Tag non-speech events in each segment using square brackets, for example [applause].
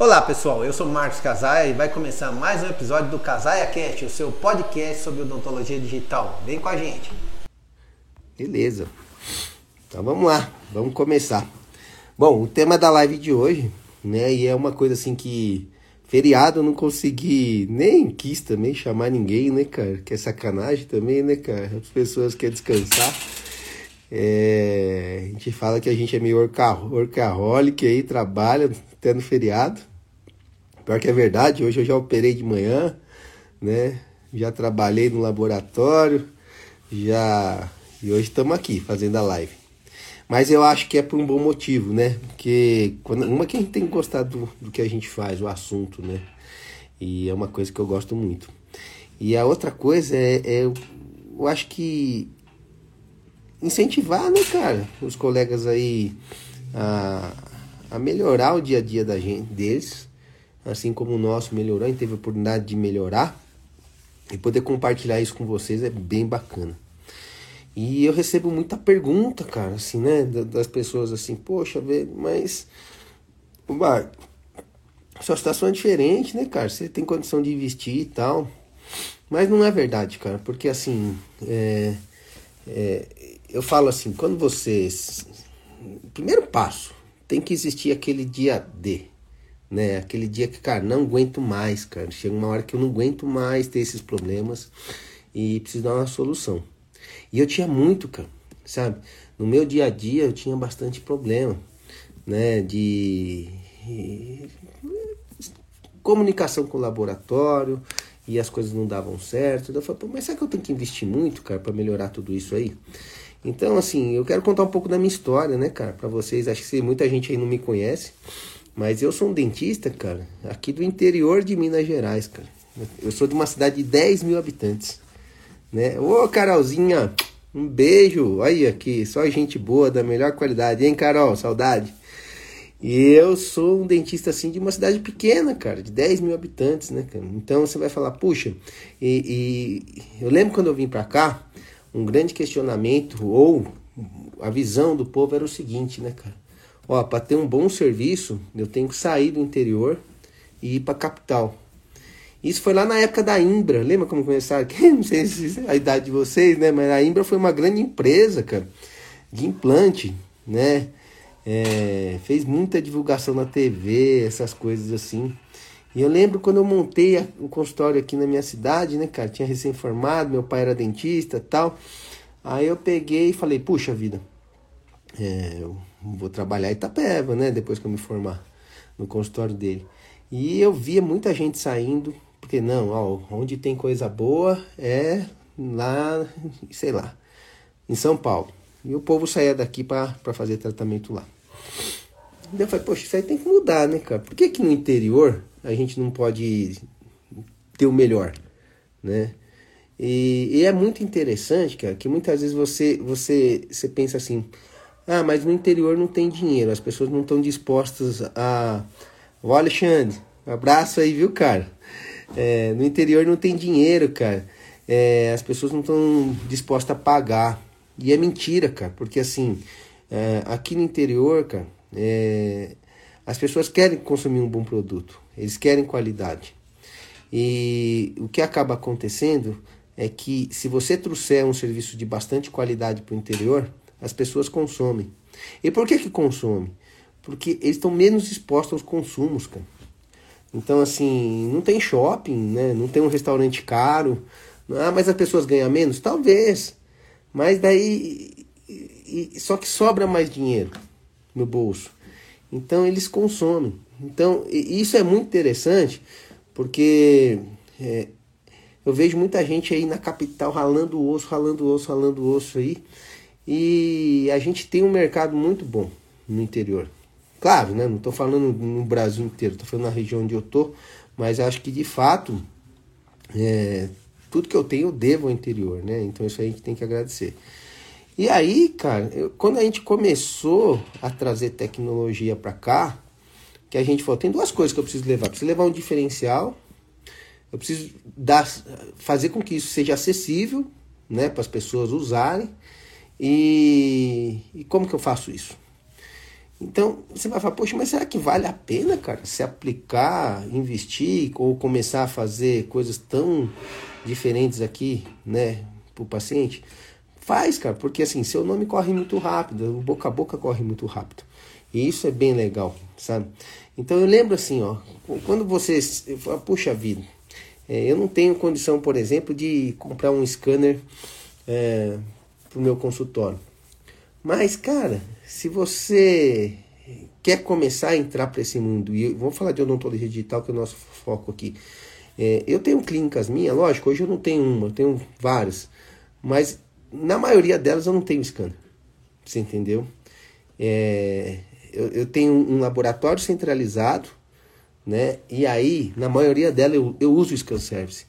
Olá pessoal, eu sou Marcos Casaia e vai começar mais um episódio do Casaia Cast, o seu podcast sobre odontologia digital. Vem com a gente. Beleza. Então vamos lá, vamos começar. Bom, o tema da live de hoje, né, e é uma coisa assim que feriado eu não consegui nem quis também chamar ninguém, né, cara? Que é sacanagem também, né, cara? As pessoas querem descansar. É, a gente fala que a gente é meio orcaholic aí, trabalha até no feriado. Pior que é verdade, hoje eu já operei de manhã, né? Já trabalhei no laboratório, já. E hoje estamos aqui fazendo a live. Mas eu acho que é por um bom motivo, né? Porque quando, uma que a gente tem gostado do, do que a gente faz, o assunto, né? E é uma coisa que eu gosto muito. E a outra coisa é, é eu acho que incentivar, né, cara, os colegas aí a, a melhorar o dia a dia da gente, deles, assim como o nosso melhorou, gente teve a oportunidade de melhorar e poder compartilhar isso com vocês é bem bacana. E eu recebo muita pergunta, cara, assim, né, das pessoas assim, poxa, mas Bar, sua situação é diferente, né, cara? Você tem condição de investir e tal. Mas não é verdade, cara, porque assim, é, é, eu falo assim, quando você. Primeiro passo, tem que existir aquele dia D né? Aquele dia que, cara, não aguento mais, cara. Chega uma hora que eu não aguento mais ter esses problemas e preciso dar uma solução. E eu tinha muito, cara, sabe? No meu dia a dia eu tinha bastante problema, né? De comunicação com o laboratório e as coisas não davam certo. Eu falei, mas será que eu tenho que investir muito, cara, para melhorar tudo isso aí? Então, assim, eu quero contar um pouco da minha história, né, cara, para vocês. Acho que muita gente aí não me conhece. Mas eu sou um dentista, cara, aqui do interior de Minas Gerais, cara. Eu sou de uma cidade de 10 mil habitantes. Né? Ô, Carolzinha, um beijo. Aí aqui, só gente boa, da melhor qualidade, hein, Carol? Saudade. E eu sou um dentista assim de uma cidade pequena, cara, de 10 mil habitantes, né, cara? Então você vai falar, puxa, e, e eu lembro quando eu vim pra cá, um grande questionamento ou a visão do povo era o seguinte, né, cara? Ó, para ter um bom serviço, eu tenho que sair do interior e ir para capital. Isso foi lá na época da Imbra. Lembra como começaram? [laughs] Não sei se é a idade de vocês, né? Mas a Imbra foi uma grande empresa, cara, de implante, né? É, fez muita divulgação na TV, essas coisas assim. E eu lembro quando eu montei o consultório aqui na minha cidade, né, cara? Tinha recém-formado, meu pai era dentista tal. Aí eu peguei e falei, puxa vida, é, eu vou trabalhar Itapeva, né? Depois que eu me formar no consultório dele. E eu via muita gente saindo, porque não, ó, onde tem coisa boa é lá, sei lá, em São Paulo. E o povo saía daqui para fazer tratamento lá. Daí eu falei, poxa, isso aí tem que mudar, né, cara? Por que, que no interior a gente não pode ter o melhor, né? E, e é muito interessante, cara, que muitas vezes você, você, você pensa assim, ah, mas no interior não tem dinheiro, as pessoas não estão dispostas a. Ô Alexandre, abraço aí, viu, cara? É, no interior não tem dinheiro, cara. É, as pessoas não estão dispostas a pagar. E é mentira, cara, porque assim, é, aqui no interior, cara, é, as pessoas querem consumir um bom produto, eles querem qualidade. E o que acaba acontecendo é que se você trouxer um serviço de bastante qualidade para o interior, as pessoas consomem. E por que que consomem? Porque eles estão menos expostos aos consumos, cara. Então, assim, não tem shopping, né? Não tem um restaurante caro. Ah, mas as pessoas ganham menos? Talvez. Mas daí. E, e, só que sobra mais dinheiro no bolso. Então, eles consomem. Então, isso é muito interessante, porque é, eu vejo muita gente aí na capital ralando o osso, ralando o osso, ralando o osso aí. E a gente tem um mercado muito bom no interior. Claro, né? Não estou falando no Brasil inteiro, estou falando na região onde eu estou, mas acho que de fato é, tudo que eu tenho eu devo ao interior, né? Então isso a gente tem que agradecer. E aí, cara, eu, quando a gente começou a trazer tecnologia para cá, que a gente falou, tem duas coisas que eu preciso levar. Eu preciso levar um diferencial, eu preciso dar, fazer com que isso seja acessível, né, para as pessoas usarem. E, e como que eu faço isso? Então, você vai falar, poxa, mas será que vale a pena, cara, se aplicar, investir ou começar a fazer coisas tão diferentes aqui, né, pro paciente? Faz, cara, porque assim, seu nome corre muito rápido, boca a boca corre muito rápido. E isso é bem legal, sabe? Então eu lembro assim, ó, quando vocês, puxa vida, é, eu não tenho condição, por exemplo, de comprar um scanner é, pro meu consultório. Mas, cara, se você quer começar a entrar para esse mundo, e vamos falar de odontologia digital, que é o nosso foco aqui. É, eu tenho clínicas minhas, lógico, hoje eu não tenho uma, eu tenho várias, mas na maioria delas eu não tenho scanner. Você entendeu? É, eu, eu, tenho um laboratório centralizado, né? E aí, na maioria delas, eu, eu uso o scan service.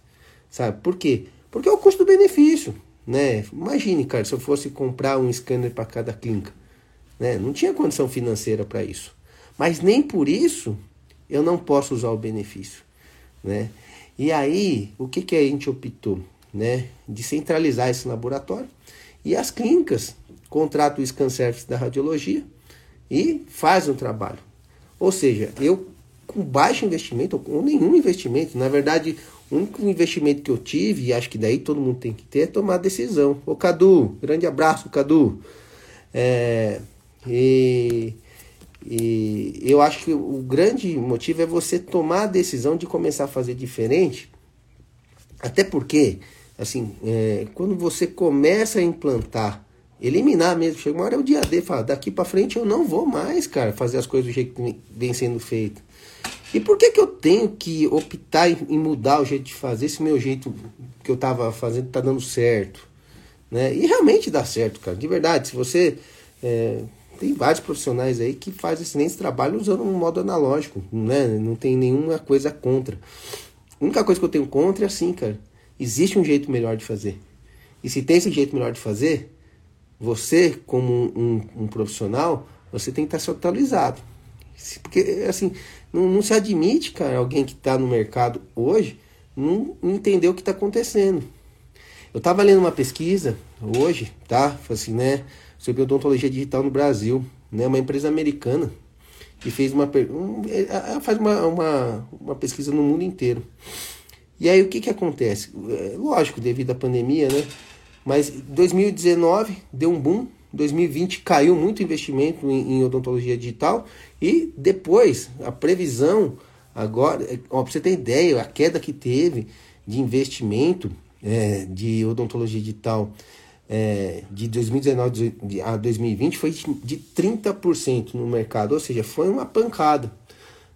Sabe? Por quê? Porque é o custo-benefício. Né? Imagine, cara, se eu fosse comprar um scanner para cada clínica. Né? Não tinha condição financeira para isso. Mas nem por isso eu não posso usar o benefício. Né? E aí, o que, que a gente optou? Né? De centralizar esse laboratório e as clínicas contratam o scan service da radiologia e fazem o trabalho. Ou seja, eu com baixo investimento ou com nenhum investimento, na verdade, o único investimento que eu tive, e acho que daí todo mundo tem que ter, é tomar decisão. Ô Cadu, grande abraço, Cadu. É, e, e eu acho que o grande motivo é você tomar a decisão de começar a fazer diferente. Até porque, assim, é, quando você começa a implantar, eliminar mesmo, chega uma hora é o dia D, fala, daqui para frente eu não vou mais, cara, fazer as coisas do jeito que vem sendo feito. E por que, que eu tenho que optar em mudar o jeito de fazer se meu jeito que eu estava fazendo está dando certo? Né? E realmente dá certo, cara. De verdade, se você. É, tem vários profissionais aí que fazem excelente trabalho usando um modo analógico, né? Não tem nenhuma coisa contra. A única coisa que eu tenho contra é assim, cara. Existe um jeito melhor de fazer. E se tem esse jeito melhor de fazer, você, como um, um, um profissional, você tem que estar atualizado. Porque, assim, não, não se admite, cara, alguém que está no mercado hoje não, entendeu o que está acontecendo. Eu estava lendo uma pesquisa hoje, tá? Assim, né? Sobre odontologia digital no Brasil, né? Uma empresa americana que fez uma, um, ela faz uma, uma, uma pesquisa no mundo inteiro. E aí o que que acontece? É, lógico, devido à pandemia, né? Mas 2019 deu um boom 2020 caiu muito investimento em, em odontologia digital e depois a previsão agora, para você ter ideia, a queda que teve de investimento é, de odontologia digital é, de 2019 a 2020 foi de 30% no mercado, ou seja, foi uma pancada.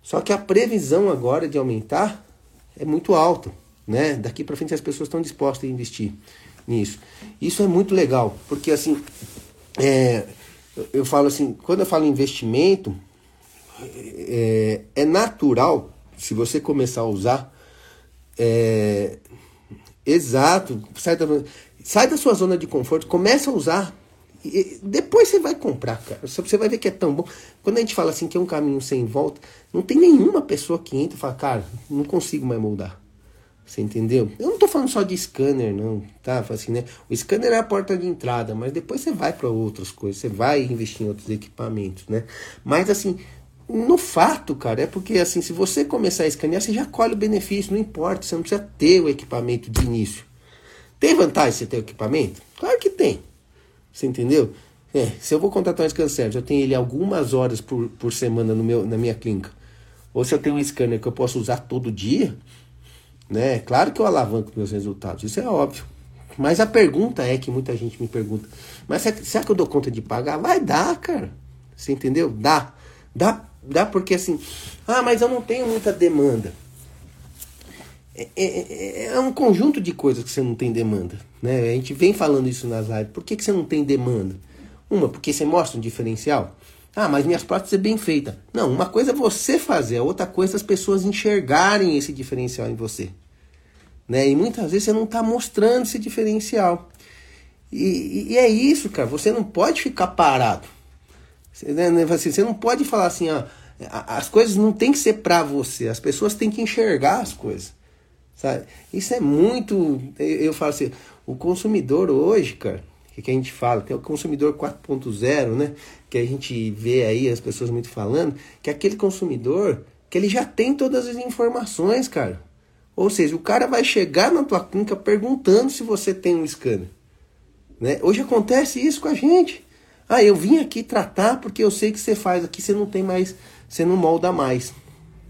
Só que a previsão agora de aumentar é muito alta, né? Daqui para frente as pessoas estão dispostas a investir nisso. Isso é muito legal, porque assim, é, eu falo assim, quando eu falo investimento, é, é natural, se você começar a usar, é, exato, sai da, sai da sua zona de conforto, começa a usar, e depois você vai comprar, cara. Você vai ver que é tão bom. Quando a gente fala assim que é um caminho sem volta, não tem nenhuma pessoa que entra e fala, cara, não consigo mais moldar. Você entendeu? Eu não estou falando só de scanner, não, tá? Assim, né? O scanner é a porta de entrada, mas depois você vai para outras coisas, você vai investir em outros equipamentos, né? Mas assim, no fato, cara, é porque assim, se você começar a escanear, você já colhe o benefício, não importa, você não precisa ter o equipamento de início. Tem vantagem você ter o equipamento? Claro que tem. Você entendeu? É, se eu vou contratar um scanner, eu tenho ele algumas horas por, por semana no meu, na minha clínica, ou se eu tenho um scanner que eu posso usar todo dia, né? Claro que eu alavanco meus resultados, isso é óbvio. Mas a pergunta é que muita gente me pergunta: mas será que eu dou conta de pagar? Vai dar, cara. Você entendeu? Dá. Dá, dá porque assim, ah, mas eu não tenho muita demanda. É, é, é, é, um conjunto de coisas que você não tem demanda. Né? A gente vem falando isso nas lives. Por que, que você não tem demanda? Uma, porque você mostra um diferencial. Ah, mas minhas próteses é bem feita. Não, uma coisa é você fazer, a outra coisa é as pessoas enxergarem esse diferencial em você. Né? E muitas vezes você não está mostrando esse diferencial. E, e, é isso, cara. Você não pode ficar parado. Você, né, né assim, você não pode falar assim, ó, as coisas não tem que ser para você. As pessoas têm que enxergar as coisas. Sabe? Isso é muito. Eu, eu falo assim, o consumidor hoje, cara, que, que a gente fala, tem o consumidor 4.0, né? Que a gente vê aí as pessoas muito falando, que é aquele consumidor que ele já tem todas as informações, cara. Ou seja, o cara vai chegar na tua clínica perguntando se você tem um scanner. Né? Hoje acontece isso com a gente. Ah, eu vim aqui tratar porque eu sei que você faz aqui, você não tem mais, você não molda mais,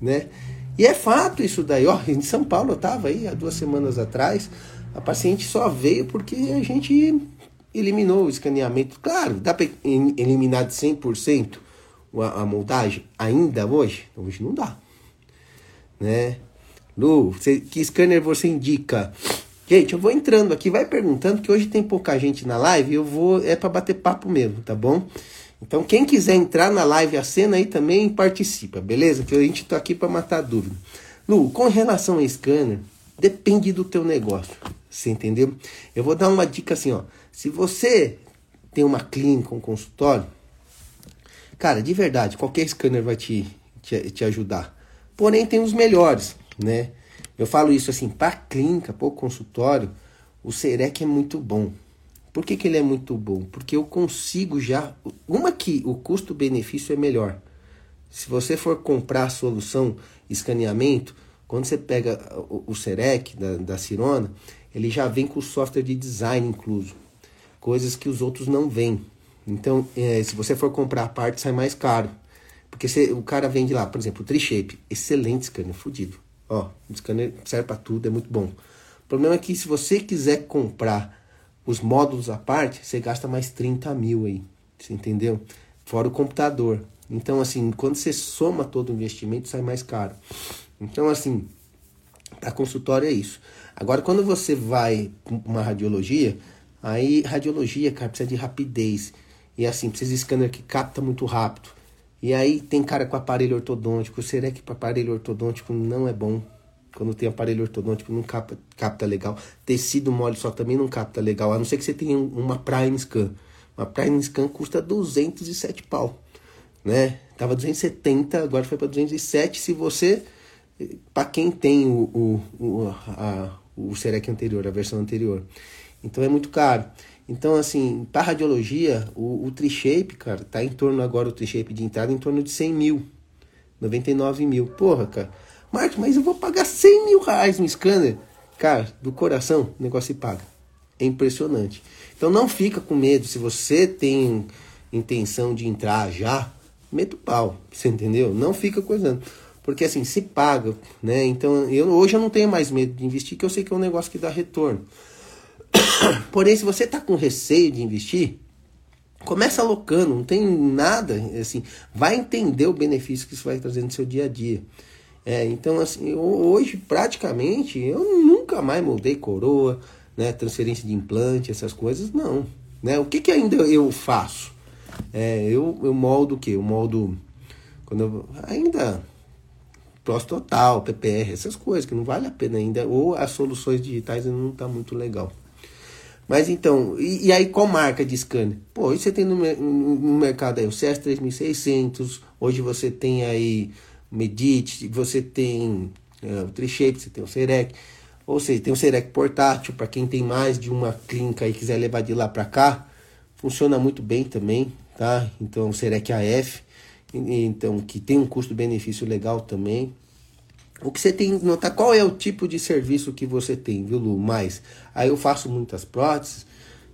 né? E é fato isso daí, ó, em São Paulo eu tava aí há duas semanas atrás, a paciente só veio porque a gente eliminou o escaneamento. Claro, dá para eliminar de 100% a, a moldagem ainda hoje? Hoje não dá, né? Lu, que scanner você indica? Gente, eu vou entrando aqui, vai perguntando, que hoje tem pouca gente na live, eu vou, é para bater papo mesmo, tá bom? Então, quem quiser entrar na live, a cena aí também participa, beleza? Que a gente tá aqui para matar dúvida. Lu, com relação a scanner, depende do teu negócio, você entendeu? Eu vou dar uma dica assim, ó. Se você tem uma clínica, um consultório, cara, de verdade, qualquer scanner vai te, te, te ajudar. Porém, tem os melhores né? Eu falo isso assim, para clínica, para o consultório, o Serec é muito bom. Por que, que ele é muito bom? Porque eu consigo já. Uma que o custo-benefício é melhor. Se você for comprar a solução escaneamento, quando você pega o, Serec da, da Cirona, ele já vem com o software de design incluso. Coisas que os outros não vêm. Então, é, se você for comprar a parte, sai mais caro. Porque você, o cara vende lá, por exemplo, o Trishape. Excelente scanner, fodido. Ó, o scanner serve para tudo, é muito bom. O problema é que se você quiser comprar os módulos à parte, você gasta mais 30 mil aí. Você entendeu? Fora o computador. Então, assim, quando você soma todo o investimento, sai mais caro. Então, assim, para consultório é isso. Agora, quando você vai uma radiologia, aí radiologia, cara, precisa de rapidez. E assim, precisa de scanner que capta muito rápido. E aí tem cara com aparelho ortodôntico. Será que para aparelho ortodôntico não é bom? Quando tem aparelho ortodôntico não capta, capta legal. Tecido mole só também não capta legal. A não ser que você tenha uma Prime Scan. Uma Prime Scan custa 207 pau. Né? Tava 270, agora foi para 207. Se você, para quem tem o, o, o, a, o Serec anterior, a versão anterior. Então é muito caro. Então, assim, para radiologia, o, o Trishape, cara, tá em torno agora, o Trishape de entrada, em torno de 100 mil. 99 mil. Porra, cara. Marcos, mas eu vou pagar 100 mil reais no scanner. Cara, do coração, o negócio se paga. É impressionante. Então não fica com medo. Se você tem intenção de entrar já, meta o pau. Você entendeu? Não fica coisando. Porque assim, se paga, né? Então, eu, hoje eu não tenho mais medo de investir, que eu sei que é um negócio que dá retorno. [coughs] Porém, se você está com receio de investir, começa alocando, não tem nada, assim, vai entender o benefício que isso vai trazer no seu dia a dia. É, então, assim, hoje praticamente eu nunca mais moldei coroa, né, transferência de implante, essas coisas, não. Né? O que, que ainda eu faço? É, eu, eu moldo o que? Eu moldo quando eu, ainda pós total, PPR, essas coisas que não vale a pena ainda, ou as soluções digitais ainda não tá muito legal. Mas então, e, e, aí qual marca de scanner? Pô, hoje você tem no, no mercado aí o CS 3600, hoje você tem aí o Medit, você tem é, o Trishape, você tem o Serec, ou seja, tem o Serec portátil, para quem tem mais de uma clínica e quiser levar de lá para cá, funciona muito bem também, tá? Então o Serec AF, então que tem um custo-benefício legal também. O que você tem que notar, qual é o tipo de serviço que você tem, viu, Lu? Mais, aí eu faço muitas próteses.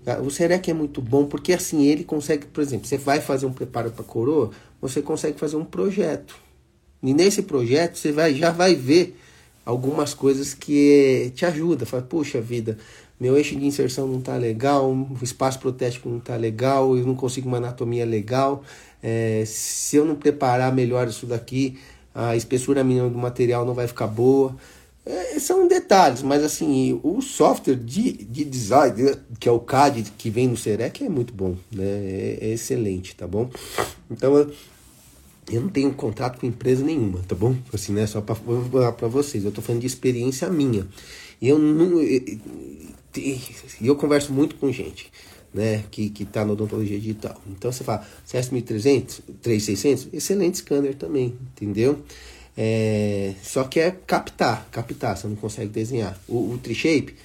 Tá? O Serec é muito bom porque assim ele consegue, por exemplo, você vai fazer um preparo para coroa, você consegue fazer um projeto. E nesse projeto você vai, já vai ver algumas coisas que te ajudam. Fala, puxa vida, meu eixo de inserção não está legal, o espaço protético não está legal, eu não consigo uma anatomia legal. É, se eu não preparar melhor isso daqui, a espessura mínima do material não vai ficar boa. É, são detalhes, mas assim, o software de, de design, que é o CAD que vem no Serec, é muito bom, né? É, é excelente, tá bom? Então, eu não tenho contrato com empresa nenhuma, tá bom? Assim, né? Só para vocês, eu tô falando de experiência minha. Eu não. E eu converso muito com gente né, que está na odontologia digital. Então você fala CS 1300, 3600, excelente scanner também, entendeu? É, só que é captar, captar, você não consegue desenhar. O, o Trishape,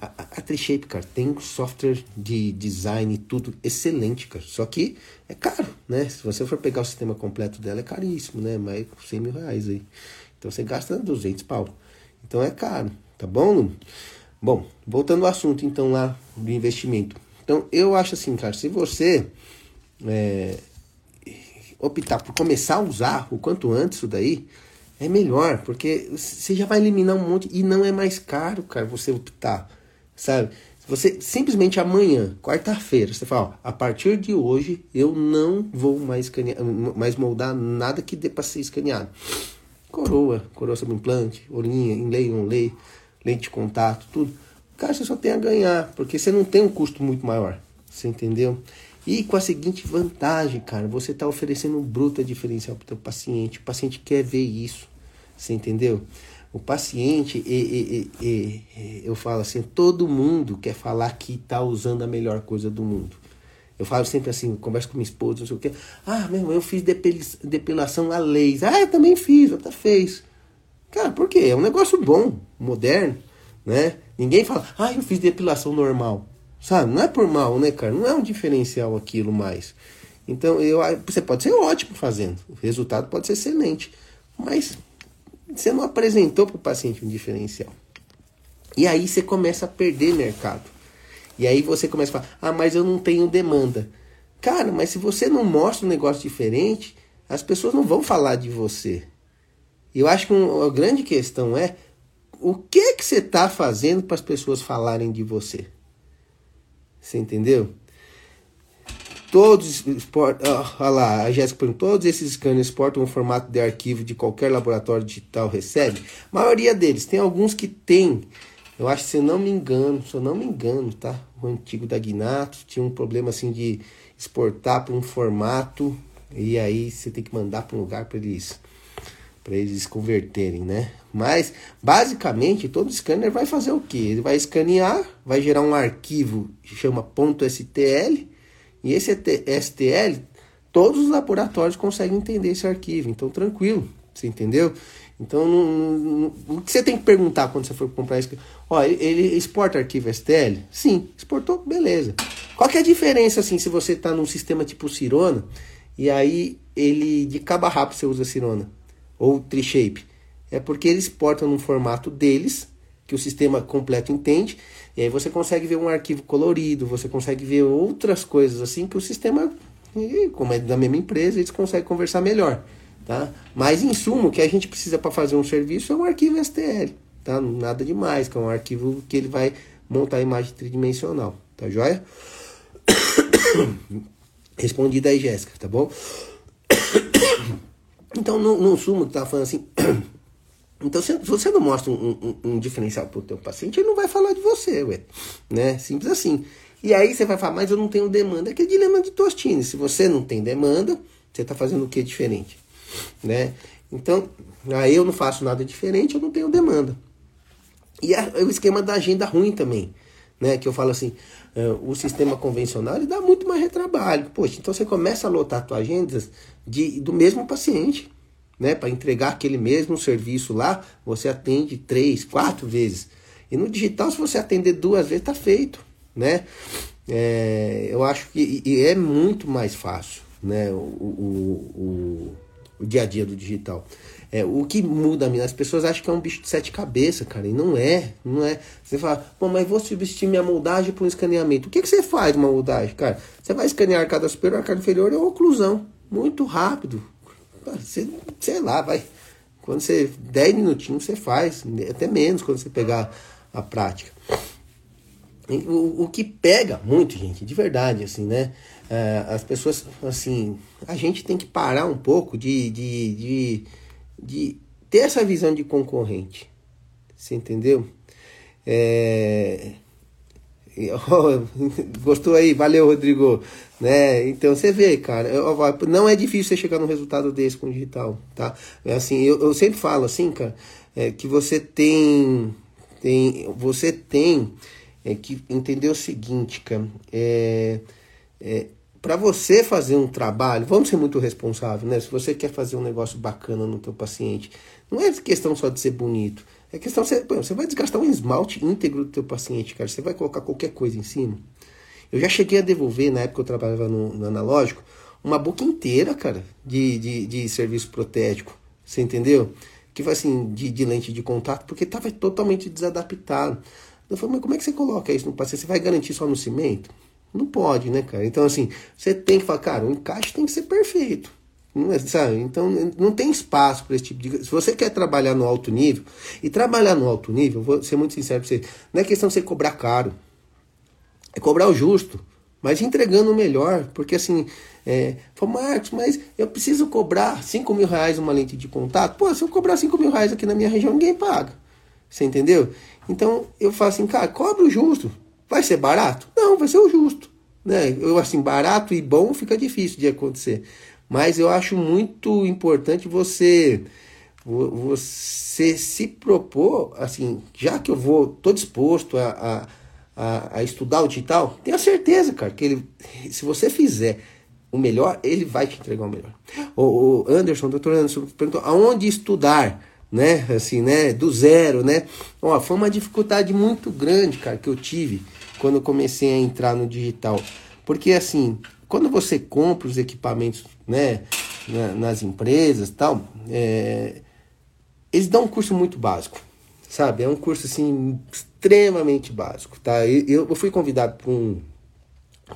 A, a, Trishape, cara, tem software de design tudo excelente, cara. Só que é caro, né? Se você for pegar o sistema completo dela, é caríssimo, né? Mais 100 mil reais aí. Então você gasta 200 pau. Então é caro, tá bom? Bom, voltando ao assunto então lá do investimento. Então eu acho assim, cara, se você é, optar por começar a usar o quanto antes isso daí, é melhor, porque você já vai eliminar um monte e não é mais caro, cara, você optar, sabe? Você simplesmente amanhã, quarta-feira, você fala, ó, a partir de hoje eu não vou mais, escanear, mais moldar nada que dê para ser escaneado. Coroa, coroa sobre implante, olhinha, inlay, onlay, lente de contato, tudo. Cara, você só tem a ganhar, porque você não tem um custo muito maior, você entendeu? E com a seguinte vantagem, cara, você está oferecendo um bruto diferencial para o teu paciente. O paciente quer ver isso, você entendeu? O paciente, e, e, e, eu falo assim, todo mundo quer falar que está usando a melhor coisa do mundo. Eu falo sempre assim, converso com minha esposa, não sei o quê. Ah, meu eu fiz depilação a laser. Ah, eu também fiz, outra fez. Cara, por quê? É um negócio bom, moderno, né? Ninguém fala, ah, eu fiz depilação normal. Sabe? Não é por mal, né, cara? Não é um diferencial aquilo mais. Então, eu, você pode ser ótimo fazendo. O resultado pode ser excelente. Mas você não apresentou para o paciente um diferencial. E aí você começa a perder mercado. E aí você começa a falar, ah, mas eu não tenho demanda. Cara, mas se você não mostra um negócio diferente, as pessoas não vão falar de você. Eu acho que uma grande questão é o que que você está fazendo para as pessoas falarem de você. Você entendeu? Todos. Olha lá, a Jéssica perguntou: todos esses scanners exportam um formato de arquivo de qualquer laboratório digital recebe? A maioria deles. Tem alguns que tem. Eu acho, se eu não me engano, se eu não me engano, tá? O antigo da Gnato tinha um problema assim de exportar para um formato e aí você tem que mandar para um lugar para eles para eles converterem, né? Mas basicamente todo scanner vai fazer o que? Ele vai escanear, vai gerar um arquivo que chama .stl e esse STL todos os laboratórios conseguem entender esse arquivo, então tranquilo, você entendeu? Então não, não, o que você tem que perguntar quando você for comprar isso? Ó, ele exporta arquivo STL? Sim, exportou, beleza. Qual que é a diferença assim se você está num sistema tipo Cirona e aí ele de cabo a rabo você usa Cirona? Ou Trishape? É porque eles portam no formato deles, que o sistema completo entende, e aí você consegue ver um arquivo colorido, você consegue ver outras coisas assim que o sistema, como é da mesma empresa, eles conseguem conversar melhor. Tá? Mas em sumo, o que a gente precisa para fazer um serviço é um arquivo STL, tá? Nada demais, que é um arquivo que ele vai montar a imagem tridimensional, tá joia? [coughs] Respondida aí, Jéssica, tá bom? [coughs] Então, no, sumo, tá falando assim. [clears throat] Então, se você não mostra um, um, um diferencial para o teu paciente, ele não vai falar de você, ué. Né? Simples assim. E aí você vai falar, mas eu não tenho demanda. É aquele dilema de Tostini. Se você não tem demanda, você está fazendo o que diferente? Né? Então, aí eu não faço nada diferente, eu não tenho demanda. E a, o esquema da agenda ruim também. Né? Que eu falo assim, uh, o sistema convencional ele dá muito mais retrabalho. Poxa, então você começa a lotar tua agenda de, do mesmo paciente. Né? Para entregar aquele mesmo serviço lá, você atende três, quatro vezes. E no digital, se você atender duas vezes, está feito. Né? É, eu acho que e é muito mais fácil né? o, o, o, o dia a dia do digital. É, o que muda, as pessoas acham que é um bicho de sete cabeças, cara, e não é, não é. Você fala, pô, mas vou substituir minha moldagem por um escaneamento. O que, que você faz uma moldagem, cara? Você vai escanear a arcada superior, a arcada inferior é oclusão, muito rápido. Você, sei lá, vai. Quando você, 10 minutinhos você faz, até menos quando você pegar a prática. O, o que pega muito, gente, de verdade, assim, né? É, as pessoas, assim, a gente tem que parar um pouco de, de, de de ter essa visão de concorrente. Você entendeu? É... [laughs] Gostou aí? Valeu, Rodrigo. Né? Então você vê, cara, não é difícil você chegar num resultado desse com digital, tá? É assim, eu, eu sempre falo assim, cara, é, que você tem, tem, você tem é, que entender o seguinte, cara, é, é para você fazer um trabalho, vamos ser muito responsáveis, né? Se você quer fazer um negócio bacana no teu paciente, não é questão só de ser bonito, É questão, você, você vai desgastar um esmalte íntegro do teu paciente, cara. Você vai colocar qualquer coisa em cima. Eu já cheguei a devolver, na época eu trabalhava no, no analógico, uma boca inteira, cara, de, de, de serviço protético. Você entendeu? Que foi assim, de, de lente de contato, porque estava totalmente desadaptado. Eu falei, mas como é que você coloca isso no paciente? Você vai garantir só no cimento? Não pode, né, cara? Então, assim, você tem que falar, cara, o encaixe tem que ser perfeito. Sabe? Então, não tem espaço para esse tipo de. Se você quer trabalhar no alto nível, e trabalhar no alto nível, vou ser muito sincero para você, não é questão de você cobrar caro, é cobrar o justo, mas entregando o melhor, porque assim, é, falou, Marcos, mas eu preciso cobrar 5 mil reais uma lente de contato. Pô, se eu cobrar 5 mil reais aqui na minha região, ninguém paga. Você entendeu? Então eu falo assim, cara, cobre o justo. Vai ser barato? Não, vai ser o justo. Né? Eu, assim, barato e bom fica difícil de acontecer. Mas eu acho muito importante você você se propor, assim, já que eu vou, tô disposto a, a, a, estudar o digital, tenha certeza, cara, que ele, se você fizer o melhor, ele vai te entregar o melhor. O, o Anderson, doutor Anderson, perguntou aonde estudar, né? Assim, né? Do zero, né? Ó, foi uma dificuldade muito grande, cara, que eu tive quando eu comecei a entrar no digital. Porque assim, quando você compra os equipamentos, né, nas empresas tal, é, eles dão um curso muito básico, sabe? É um curso assim extremamente básico, tá? Eu, eu fui convidado para um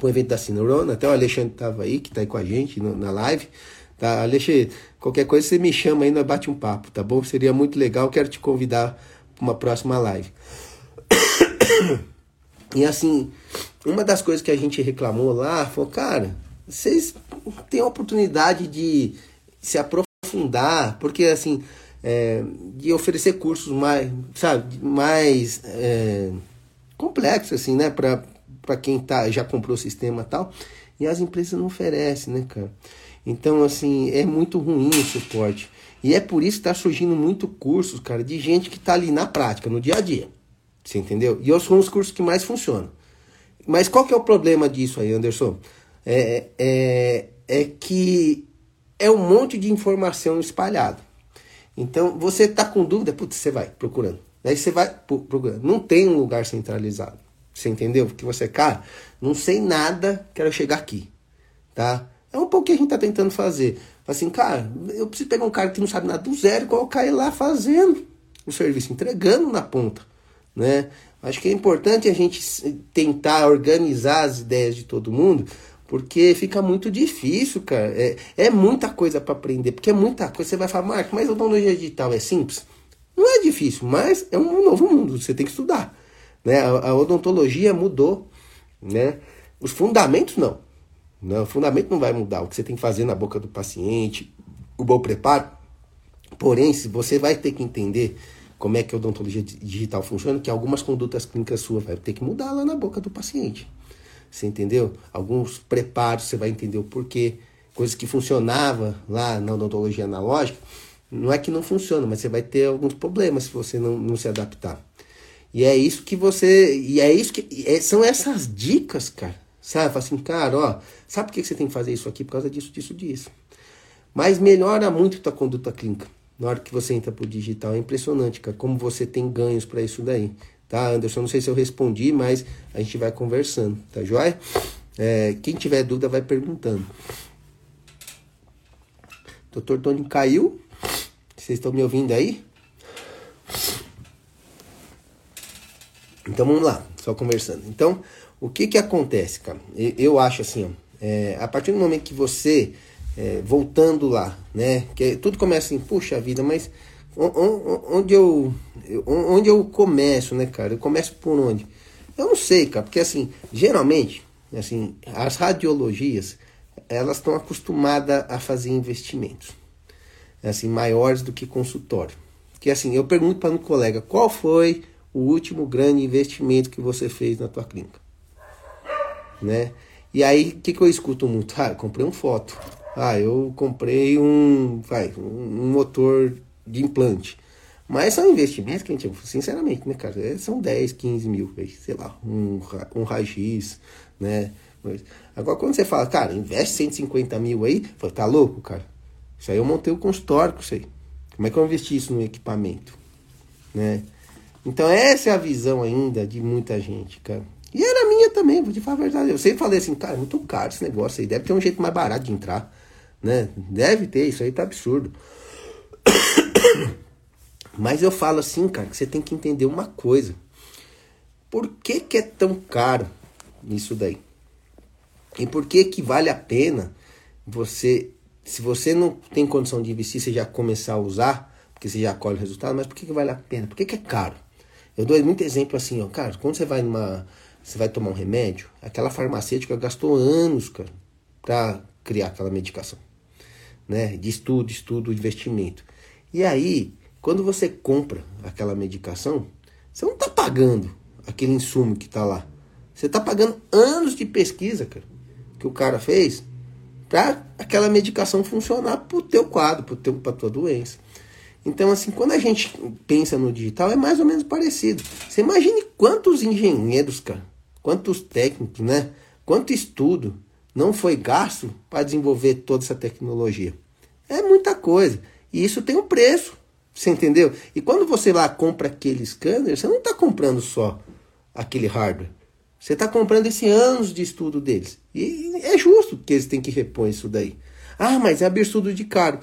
o evento da Cineurona, até o Alexandre estava aí, que está aí com a gente no, na live. Tá, Alexandre, qualquer coisa você me chama aí, nós bate um papo, tá bom? Seria muito legal, quero te convidar para uma próxima live. [coughs] E assim, uma das coisas que a gente reclamou lá foi, cara, vocês têm a oportunidade de se aprofundar, porque assim, é, de oferecer cursos mais, sabe, mais é, complexos, assim, né, para quem tá, já comprou o sistema e tal. E as empresas não oferecem, né, cara? Então, assim, é muito ruim o suporte. E é por isso que tá surgindo muito cursos, cara, de gente que tá ali na prática, no dia a dia. Você entendeu? E são os cursos que mais funcionam. Mas qual que é o problema disso aí, Anderson? É, é, é que é um monte de informação espalhada. Então, você tá com dúvida, putz, você vai procurando. Daí você vai procurando. Não tem um lugar centralizado. Você entendeu? Porque você, cara, não sei nada, quero chegar aqui, tá? É um pouco que a gente tá tentando fazer. Assim, cara, eu preciso pegar um cara que não sabe nada do zero e colocar ele lá fazendo o serviço, entregando na ponta, né? Acho que é importante a gente tentar organizar as ideias de todo mundo, porque fica muito difícil, cara. É, é muita coisa para aprender, porque é muita coisa. Você vai falar, Marco, mas odontologia digital é simples? Não é difícil, mas é um novo mundo, você tem que estudar. Né? A, a odontologia mudou. Né? Os fundamentos não. não. O fundamento não vai mudar. O que você tem que fazer na boca do paciente, o bom preparo. Porém, se você vai ter que entender como é que a odontologia digital funciona, que algumas condutas clínicas suas vai ter que mudar lá na boca do paciente. Você entendeu? Alguns preparos você vai entender o porquê. Coisas que funcionava lá na odontologia analógica, não é que não funciona, mas você vai ter alguns problemas se você não, não se adaptar. E é isso que você. E é isso que. É, são essas dicas, cara. Sabe? Fala assim, cara, ó, sabe por que você tem que fazer isso aqui? Por causa disso, disso, disso. Mas melhora muito a tua conduta clínica. Na hora que você entra pro digital. É impressionante, cara, como você tem ganhos para isso daí. Tá, Anderson? Não sei se eu respondi, mas a gente vai conversando, tá joia? É, quem tiver dúvida vai perguntando. Doutor Tony caiu. Vocês estão me ouvindo aí? Então vamos lá, só conversando. Então, o que que acontece, cara? Eu acho assim, ó, é, a partir do momento que você, é, voltando lá, né, que tudo começa assim, puxa vida, mas onde eu, onde eu começo, né, cara? Eu começo por onde? Eu não sei, cara, porque assim, geralmente, assim, as radiologias, elas estão acostumadas a fazer investimentos, assim, maiores do que consultório. Que assim, eu pergunto para um colega, qual foi o último grande investimento que você fez na tua clínica. Né? E aí, o que, que eu escuto muito? Ah, eu comprei um foto. Ah, eu comprei um, vai, um motor de implante. Mas são investimentos que a gente, sinceramente, né, cara? É, são 10, 15 mil, sei lá, um, um raio-x, né? Agora, quando você fala, cara, investe 150 mil aí, fala, tá louco, cara? Isso aí eu montei o consultório com isso aí. Como é que eu investi isso no equipamento? né? Então essa é a visão ainda de muita gente, cara. E era minha também, vou te falar a verdade. Eu sempre falei assim, cara, é muito caro esse negócio aí, deve ter um jeito mais barato de entrar, né? Deve ter, isso aí tá absurdo. [coughs] Mas eu falo assim, cara, que você tem que entender uma coisa. Por que, que é tão caro isso daí? E por que que vale a pena você, se você não tem condição de investir, você já começar a usar, porque você já colhe o resultado, mas por que que vale a pena? Por que que é caro? Eu dou muito exemplo assim, ó, cara, quando você vai numa, você vai tomar um remédio, aquela farmacêutica gastou anos, cara, para criar aquela medicação, né? De estudo, estudo, investimento. E aí, quando você compra aquela medicação, você não está pagando aquele insumo que está lá. Você está pagando anos de pesquisa, cara, que o cara fez para aquela medicação funcionar para o teu quadro, para a tua doença. Então, assim, quando a gente pensa no digital, é mais ou menos parecido. Você imagine quantos engenheiros, cara, quantos técnicos, né? Quanto estudo não foi gasto para desenvolver toda essa tecnologia. É muita coisa. E isso tem um preço. Você entendeu? E quando você lá compra aquele scanner, você não está comprando só aquele hardware. Você está comprando esse anos de estudo deles. E é justo que eles têm que repor isso daí. Ah, mas é absurdo de caro.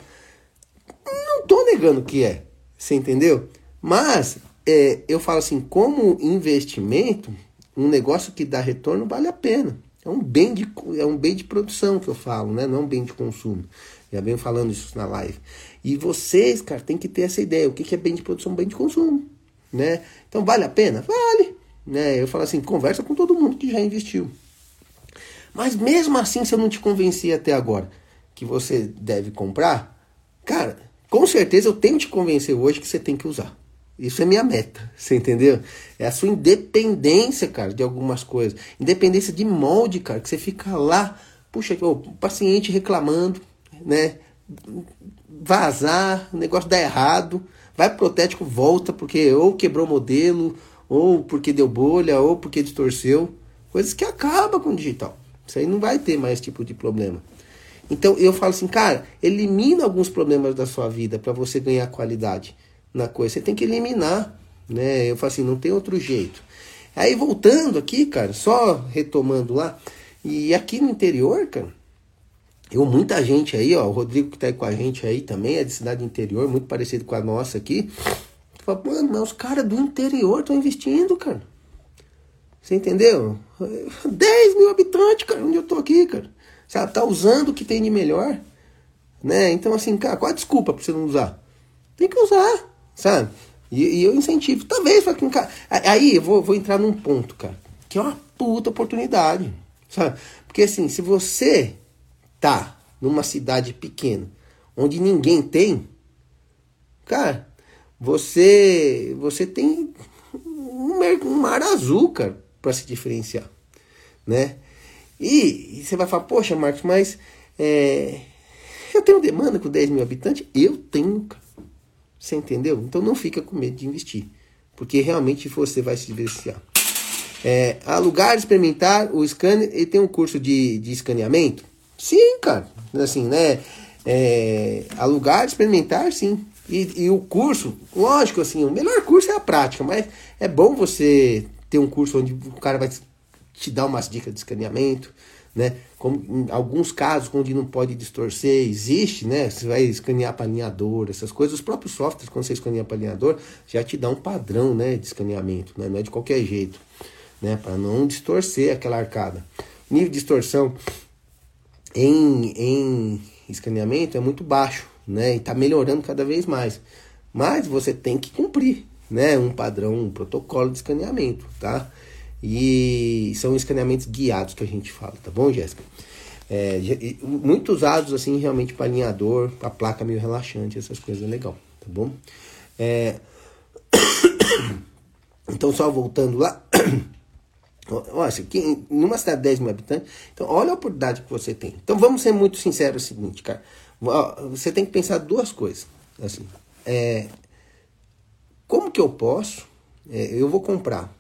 Não estou negando que é. Você entendeu? Mas é, eu falo assim, como investimento, um negócio que dá retorno vale a pena. É um bem de, é um bem de produção que eu falo, né? não é um bem de consumo. Já venho falando isso na live. E vocês, cara, tem que ter essa ideia. O que é bem de produção, bem de consumo, né? Então, vale a pena? Vale. Né? Eu falo assim, conversa com todo mundo que já investiu. Mas mesmo assim, se eu não te convenci até agora que você deve comprar, cara, com certeza eu tenho que te convencer hoje que você tem que usar. Isso é minha meta, você entendeu? É a sua independência, cara, de algumas coisas. Independência de molde, cara, que você fica lá, puxa, o paciente reclamando, né? Vazar, o negócio dá errado, vai pro protético, volta porque ou quebrou o modelo, ou porque deu bolha, ou porque distorceu. Coisas que acabam com o digital. Isso aí não vai ter mais esse tipo de problema. Então eu falo assim, cara, elimina alguns problemas da sua vida para você ganhar qualidade na coisa. Você tem que eliminar, né? Eu falo assim, não tem outro jeito. Aí voltando aqui, cara, só retomando lá, e aqui no interior, cara, eu, muita gente aí, ó, o Rodrigo que tá aí com a gente aí também é de cidade interior, muito parecido com a nossa aqui. Fala, mano, mas os caras do interior estão investindo, cara. Você entendeu? 10 mil habitantes, cara, onde eu tô aqui, cara. Você tá usando o que tem de melhor. Né? Então, assim, cara, qual a desculpa pra você não usar? Tem que usar, sabe? E, e eu incentivo. Talvez para quem. Aí eu vou, vou entrar num ponto, cara, que é uma puta oportunidade, sabe? Porque assim, se você tá numa cidade pequena, onde ninguém tem, cara, você você tem um, mar azul, cara, para se diferenciar, né? E, e, você vai falar, poxa, Marcos, mas é, eu tenho demanda com 10 mil habitantes? Eu tenho, cara. Você entendeu? Então não fica com medo de investir, porque realmente você vai se diferenciar. É, alugar, experimentar o scanner, ele tem um curso de, de escaneamento? Sim, cara. Assim, né? É, alugar, experimentar, sim. E, e, o curso, lógico, assim, o melhor curso é a prática, mas é bom você ter um curso onde o cara vai te dar umas dicas de escaneamento, né? Como em alguns casos onde não pode distorcer, existe, né? Você vai escanear para alinhador, essas coisas. Os próprios softwares, quando você escaneia para alinhador, já te dá um padrão, né, de escaneamento, né? Não é de qualquer jeito, né? Para não distorcer aquela arcada. Nível de distorção em, em escaneamento é muito baixo, né? E está melhorando cada vez mais. Mas você tem que cumprir, né? Um padrão, um protocolo de escaneamento, tá? E são escaneamentos guiados que a gente fala, tá bom, Jéssica? É, muito usados assim realmente para alinhador, para placa meio relaxante, essas coisas é legal, tá bom? É... [coughs] Então, só voltando lá, Olha, aqui, numa cidade de 10 mil habitantes, então olha a oportunidade que você tem. Então vamos ser muito sinceros é o seguinte, cara. Você tem que pensar duas coisas. Assim, é, como que eu posso? É, eu vou comprar.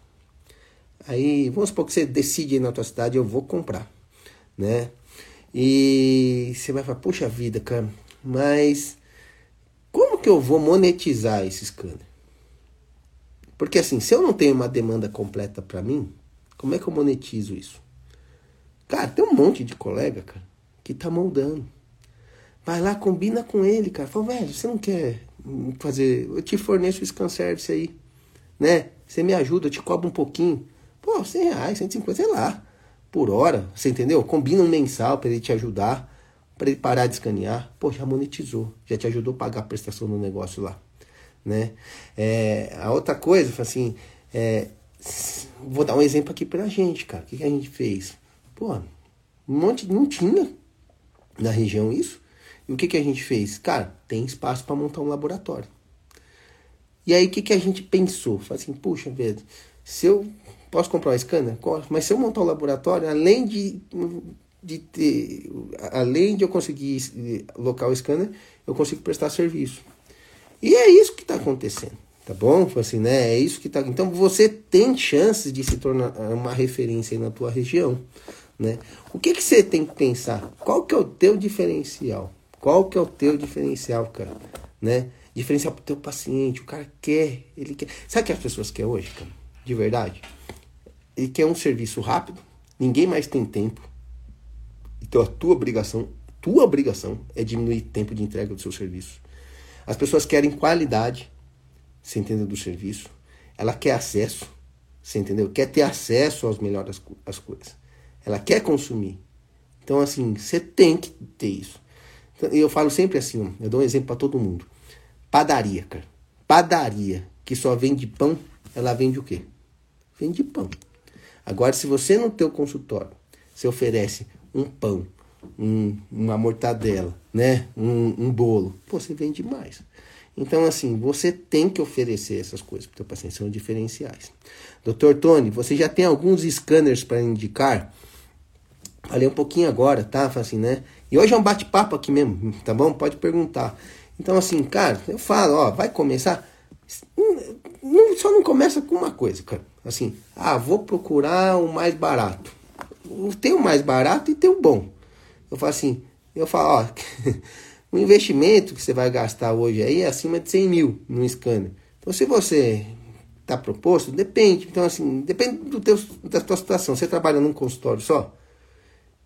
Aí, vamos supor que você decide na tua cidade, eu vou comprar, né? E você vai falar, puxa vida, cara, mas como que eu vou monetizar esse scanner? Porque assim, se eu não tenho uma demanda completa para mim, como é que eu monetizo isso? Cara, tem um monte de colega, cara, que tá moldando. Vai lá, combina com ele, cara. Fala, velho, você não quer fazer. Eu te forneço o scan service aí, né? Você me ajuda, eu te cobro um pouquinho. Pô, 100 reais, 150, sei lá, por hora. Você entendeu? Combina um mensal para ele te ajudar, para ele parar de escanear. Pô, já monetizou, já te ajudou a pagar a prestação do negócio lá, né? É, a outra coisa, assim, é, vou dar um exemplo aqui pra gente, cara. O que, que a gente fez? Pô, um monte, não tinha na região isso. E o que, que a gente fez? Cara, tem espaço para montar um laboratório. E aí o que, que a gente pensou? Falei assim, puxa, velho, se eu posso comprar um scanner? Mas se eu montar um laboratório, além de, de ter, além de eu conseguir local scanner, eu consigo prestar serviço. E é isso que está acontecendo, tá bom? Assim, né? É isso que tá. Então você tem chances de se tornar uma referência na tua região, né? O que que você tem que pensar? Qual que é o teu diferencial? Qual que é o teu diferencial, cara? Né? Diferencial pro teu paciente. O cara quer, ele quer. Sabe o que as pessoas querem hoje, cara? De verdade? Ele quer um serviço rápido, ninguém mais tem tempo. Então a tua obrigação, tua obrigação é diminuir o tempo de entrega do seu serviço. As pessoas querem qualidade, você entendeu, do serviço. Ela quer acesso, você entendeu? Quer ter acesso às melhores as coisas. Ela quer consumir. Então, assim, você tem que ter isso. Eu falo sempre assim, eu dou um exemplo para todo mundo. Padaria, cara. Padaria que só vende pão, ela vende o quê? Vende pão. Agora, se você no teu consultório, você oferece um pão, um, uma mortadela, né? Um, um bolo, pô, você vende mais. Então, assim, você tem que oferecer essas coisas para o teu paciente, são diferenciais. Doutor Tony, você já tem alguns scanners para indicar? Falei um pouquinho agora, tá? Assim, né? E hoje é um bate-papo aqui mesmo, tá bom? Pode perguntar. Então, assim, cara, eu falo, ó, vai começar. Não, só não começa com uma coisa, cara. Assim, ah, vou procurar o mais barato. Tem o mais barato e tem o bom. Eu falo assim, eu falo, ó, [laughs] o investimento que você vai gastar hoje aí é acima de 100 mil no scanner. Então, se você tá proposto, depende. Então, assim, depende do teu, da tua situação. Você trabalha num consultório só?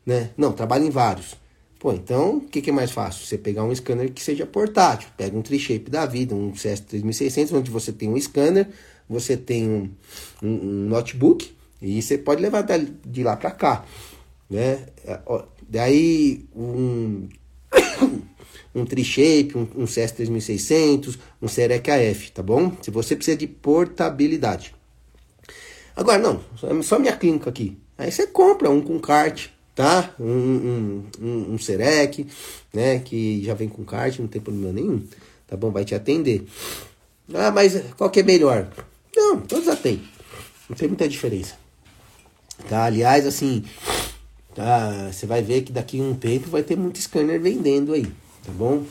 Né? Não, trabalha em vários. Pô, então, o que, que, é mais fácil? Você pegar um scanner que seja portátil. Pega um Tri-Shape da vida, um CS3600, onde você tem um scanner, você tem um, um, um notebook, e você pode levar de lá para cá. Né? Daí, um, [coughs] um Tri-Shape, um, um CS3600, um Serec AF, tá bom? Se você precisa de portabilidade. Agora, não, só minha clínica aqui. Aí você compra um com kart, tá? Um, um, um, um Serec, né? Que já vem com kart, não tem problema nenhum, tá bom? Vai te atender. Ah, mas qual que é melhor? Não, todos já tem. Não tem muita diferença. Tá? Aliás, assim, tá? Você vai ver que daqui a um tempo vai ter muito scanner vendendo aí, tá bom?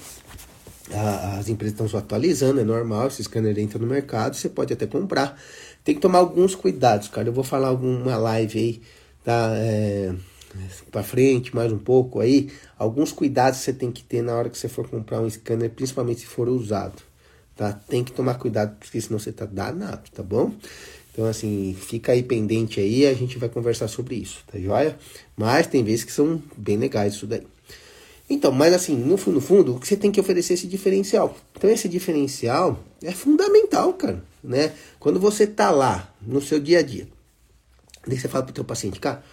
As empresas estão se atualizando, é normal, esse scanner entra no mercado, você pode até comprar. Tem que tomar alguns cuidados, cara. Eu vou falar alguma live aí, tá? É para frente, mais um pouco aí, alguns cuidados você tem que ter na hora que você for comprar um scanner, principalmente se for usado, tá? Tem que tomar cuidado, porque senão você tá danado, tá bom? Então, assim, fica aí pendente aí, a gente vai conversar sobre isso, tá joia? Mas tem vezes que são bem legais isso daí. Então, mas assim, no fundo, no fundo, o que você tem que oferecer esse diferencial. Então, esse diferencial é fundamental, cara, né? Quando você tá lá, no seu dia a dia, daí você fala pro teu paciente, cara,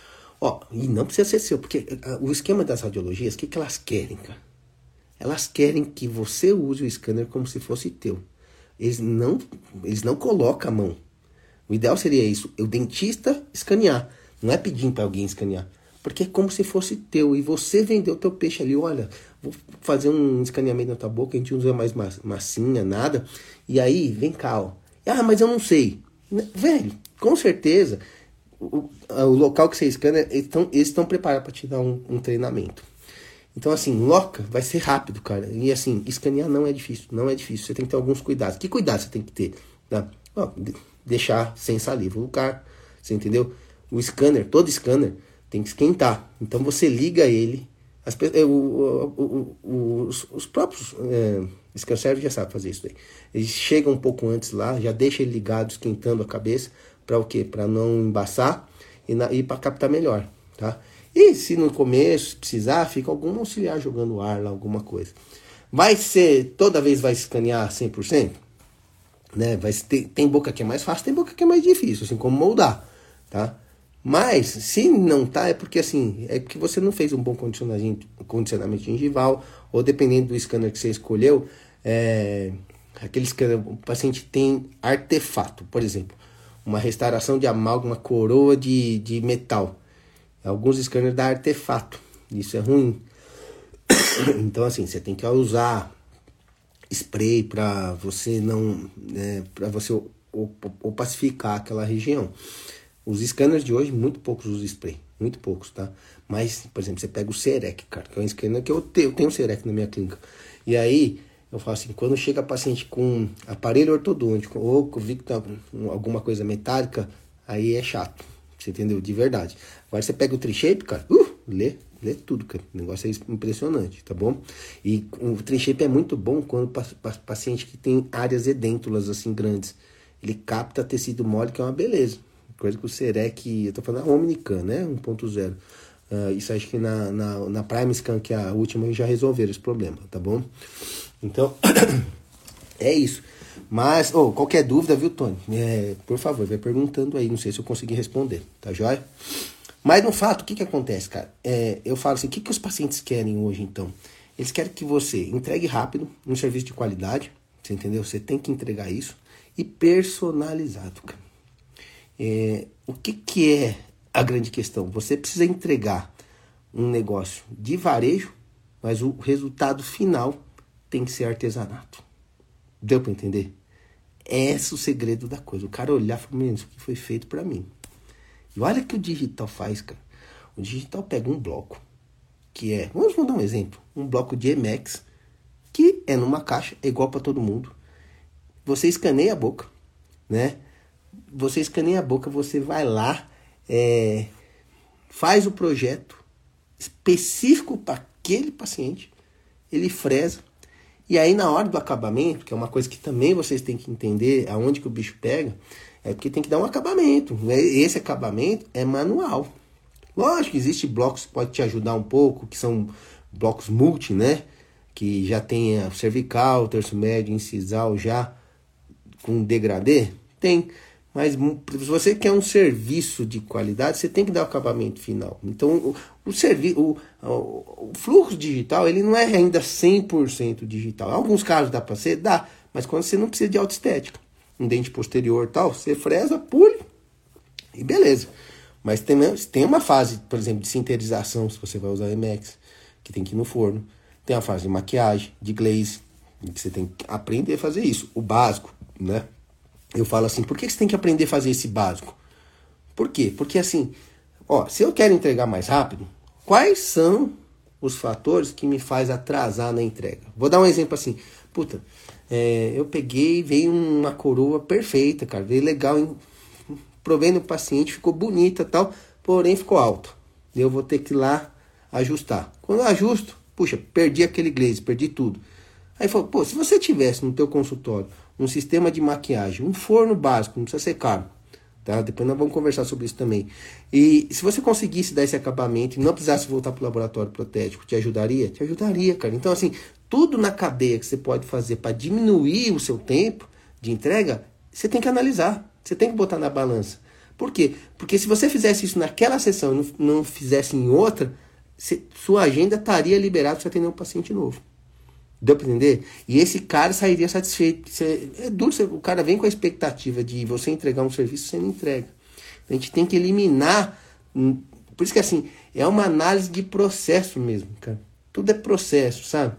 Ó, e não precisa ser seu, porque uh, o esquema das radiologias, o que, que elas querem, cara? Elas querem que você use o scanner como se fosse teu. Eles não, eles não colocam a mão. O ideal seria isso, o dentista escanear. Não é pedindo para alguém escanear. Porque é como se fosse teu. E você vendeu o teu peixe ali. Olha, vou fazer um escaneamento na tua boca. A gente não usa mais massinha, nada. E aí, vem cá, ó. Ah, mas eu não sei. Velho, com certeza o, o local que você escana, eles estão preparados para te dar um, um, treinamento. Então, assim, loca vai ser rápido, cara. E assim, escanear não é difícil, não é difícil. Você tem que ter alguns cuidados. Que cuidado você tem que ter? Tá? Deixar sem saliva o lugar, você entendeu? O scanner, todo scanner, tem que esquentar. Então você liga ele. As, é, o, o, o, os, os, próprios é, Esse serve já sabe fazer isso daí. Ele chega um pouco antes lá, já deixa ele ligado, esquentando a cabeça, para o quê? Para não embaçar e, e para captar melhor, tá? E se no começo precisar, fica algum auxiliar jogando ar lá, alguma coisa. Vai ser, toda vez vai escanear 100%? Né? Vai ter, tem boca que é mais fácil, tem boca que é mais difícil, assim como moldar, tá? Mas, se não tá, é porque assim, é porque você não fez um bom condicionamento, condicionamento gengival, ou dependendo do scanner que você escolheu, é, aquele scanner, o paciente tem artefato, por exemplo, uma restauração de amálgama, coroa de, de metal. Alguns scanners dá artefato, isso é ruim. [coughs] Então, assim, você tem que usar spray para você não, né, para você opacificar aquela região. Os scanners de hoje, muito poucos usam spray. Muito poucos, tá? Mas, por exemplo, você pega o Serec, cara, que é um scanner que eu tenho, eu tenho Serec na minha clínica. E aí, eu falo assim, quando chega paciente com aparelho ortodôntico ou com alguma coisa metálica, aí é chato. Você entendeu? De verdade. Agora você pega o Trishape, cara, uh, lê, lê tudo, cara. O negócio é impressionante, tá bom? E o Trishape é muito bom quando paciente que tem áreas edêntulas assim grandes. Ele capta tecido mole, que é uma beleza. Coisa que o Serec, eu tô falando a Omnican, né? 1.0. Uh, ah, isso acho que na, na, na Prime Scan, que é a última, já resolveram esse problema, tá bom? Então, [coughs] é isso. Mas, oh, qualquer dúvida, viu, Tony? É, por favor, vai perguntando aí, não sei se eu consegui responder, tá joia? Mas no fato, o que que acontece, cara? É, eu falo assim, o que que os pacientes querem hoje, então? Eles querem que você entregue rápido, um serviço de qualidade, você entendeu? Você tem que entregar isso, e personalizado, cara. É, o que, que é a grande questão? Você precisa entregar um negócio de varejo, mas o resultado final tem que ser artesanato. Deu para entender? Esse é o segredo da coisa. O cara olhar e falar, isso aqui foi feito para mim. E olha o que o digital faz, cara. O digital pega um bloco, que é, vamos dar um exemplo, um bloco de Emacs, que é numa caixa, é igual para todo mundo. Você escaneia a boca, né? você escaneia a boca, você vai lá, é, faz o projeto específico para aquele paciente, ele fresa. E aí na hora do acabamento, que é uma coisa que também vocês têm que entender aonde que o bicho pega, é porque tem que dar um acabamento. Esse acabamento é manual. Lógico existe blocos que pode te ajudar um pouco, que são blocos multi, né? Que já tem cervical, terço médio, incisal já com degradê. Tem. Mas se você quer um serviço de qualidade, você tem que dar o acabamento final. Então, o, o, servi o, o, o fluxo digital, ele não é ainda 100% digital. Em alguns casos dá para ser, dá, mas quando você não precisa de autoestética, um dente posterior tal, você fresa, pule e beleza. Mas tem, tem uma fase, por exemplo, de sinterização, se você vai usar Emacs, que tem que ir no forno. Tem a fase de maquiagem, de glaze, que você tem que aprender a fazer isso, o básico, né? Eu falo assim, por que você tem que aprender a fazer esse básico? Por quê? Porque assim, ó, se eu quero entregar mais rápido, quais são os fatores que me faz atrasar na entrega? Vou dar um exemplo assim, puta, é, eu peguei, veio uma coroa perfeita, cara, veio legal, hein? provei no paciente, ficou bonita tal, porém ficou alto. Eu vou ter que ir lá ajustar. Quando eu ajusto, puxa, perdi aquele glaze, perdi tudo. Aí falou, pô, se você tivesse no teu consultório um sistema de maquiagem, um forno básico, não precisa ser caro. Tá? Depois nós vamos conversar sobre isso também. E se você conseguisse dar esse acabamento e não precisasse voltar para o laboratório protético, te ajudaria? Te ajudaria, cara. Então, assim, tudo na cadeia que você pode fazer para diminuir o seu tempo de entrega, você tem que analisar. Você tem que botar na balança. Por quê? Porque se você fizesse isso naquela sessão e não, fizesse em outra, sua agenda estaria liberada para atender um paciente novo. Deu pra entender? E esse cara sairia satisfeito. Você, é duro, você, o cara vem com a expectativa de você entregar um serviço, você não entrega. A gente tem que eliminar. Hum, por isso que assim, é uma análise de processo mesmo, cara. Tudo é processo, sabe?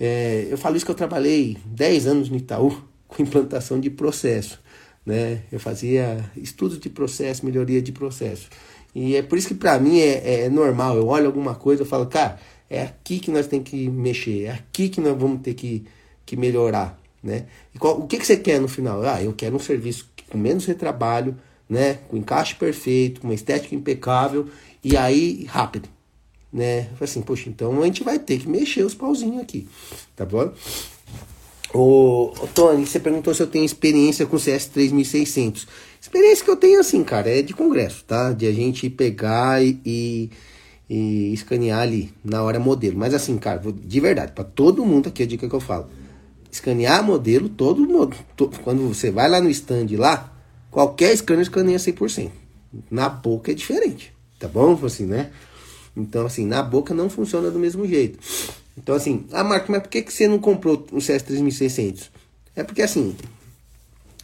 É, eu falo isso que eu trabalhei 10 anos no Itaú [laughs] com implantação de processo. Né? Eu fazia estudos de processo, melhoria de processo. E é por isso que para mim é, é normal. Eu olho alguma coisa, eu falo, cara, é aqui que nós temos que mexer, é aqui que nós vamos ter que, que melhorar, né? E qual, o que, que você quer no final? Ah, eu quero um serviço com menos retrabalho, né? Com encaixe perfeito, com uma estética impecável e aí rápido, né? Assim, poxa, então a gente vai ter que mexer os pauzinhos aqui, tá bom? Ô, ô, Tony, você perguntou se eu tenho experiência com CS 3600. Experiência que eu tenho assim, cara, é de congresso, tá? De a gente pegar e, e, e escanear ali na hora modelo. Mas assim, cara, de verdade, para todo mundo aqui a dica que eu falo. Escanear modelo, todo mundo. quando você vai lá no stand lá, qualquer scanner escaneia 100%. Na boca é diferente, tá bom? Assim, né? Então, assim, na boca não funciona do mesmo jeito. Então, assim, ah, Marco, mas por que, que você não comprou o CS3600? É porque, assim,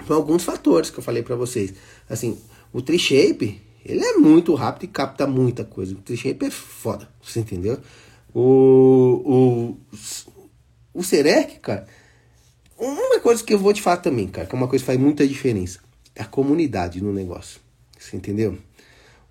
são alguns fatores que eu falei para vocês. Assim, o Tri-Shape, ele é muito rápido e capta muita coisa. O Tri-Shape é foda, você entendeu? O, o, o Serec, cara, uma coisa que eu vou te falar também, cara, que é uma coisa que faz muita diferença, é a comunidade no negócio. Você entendeu?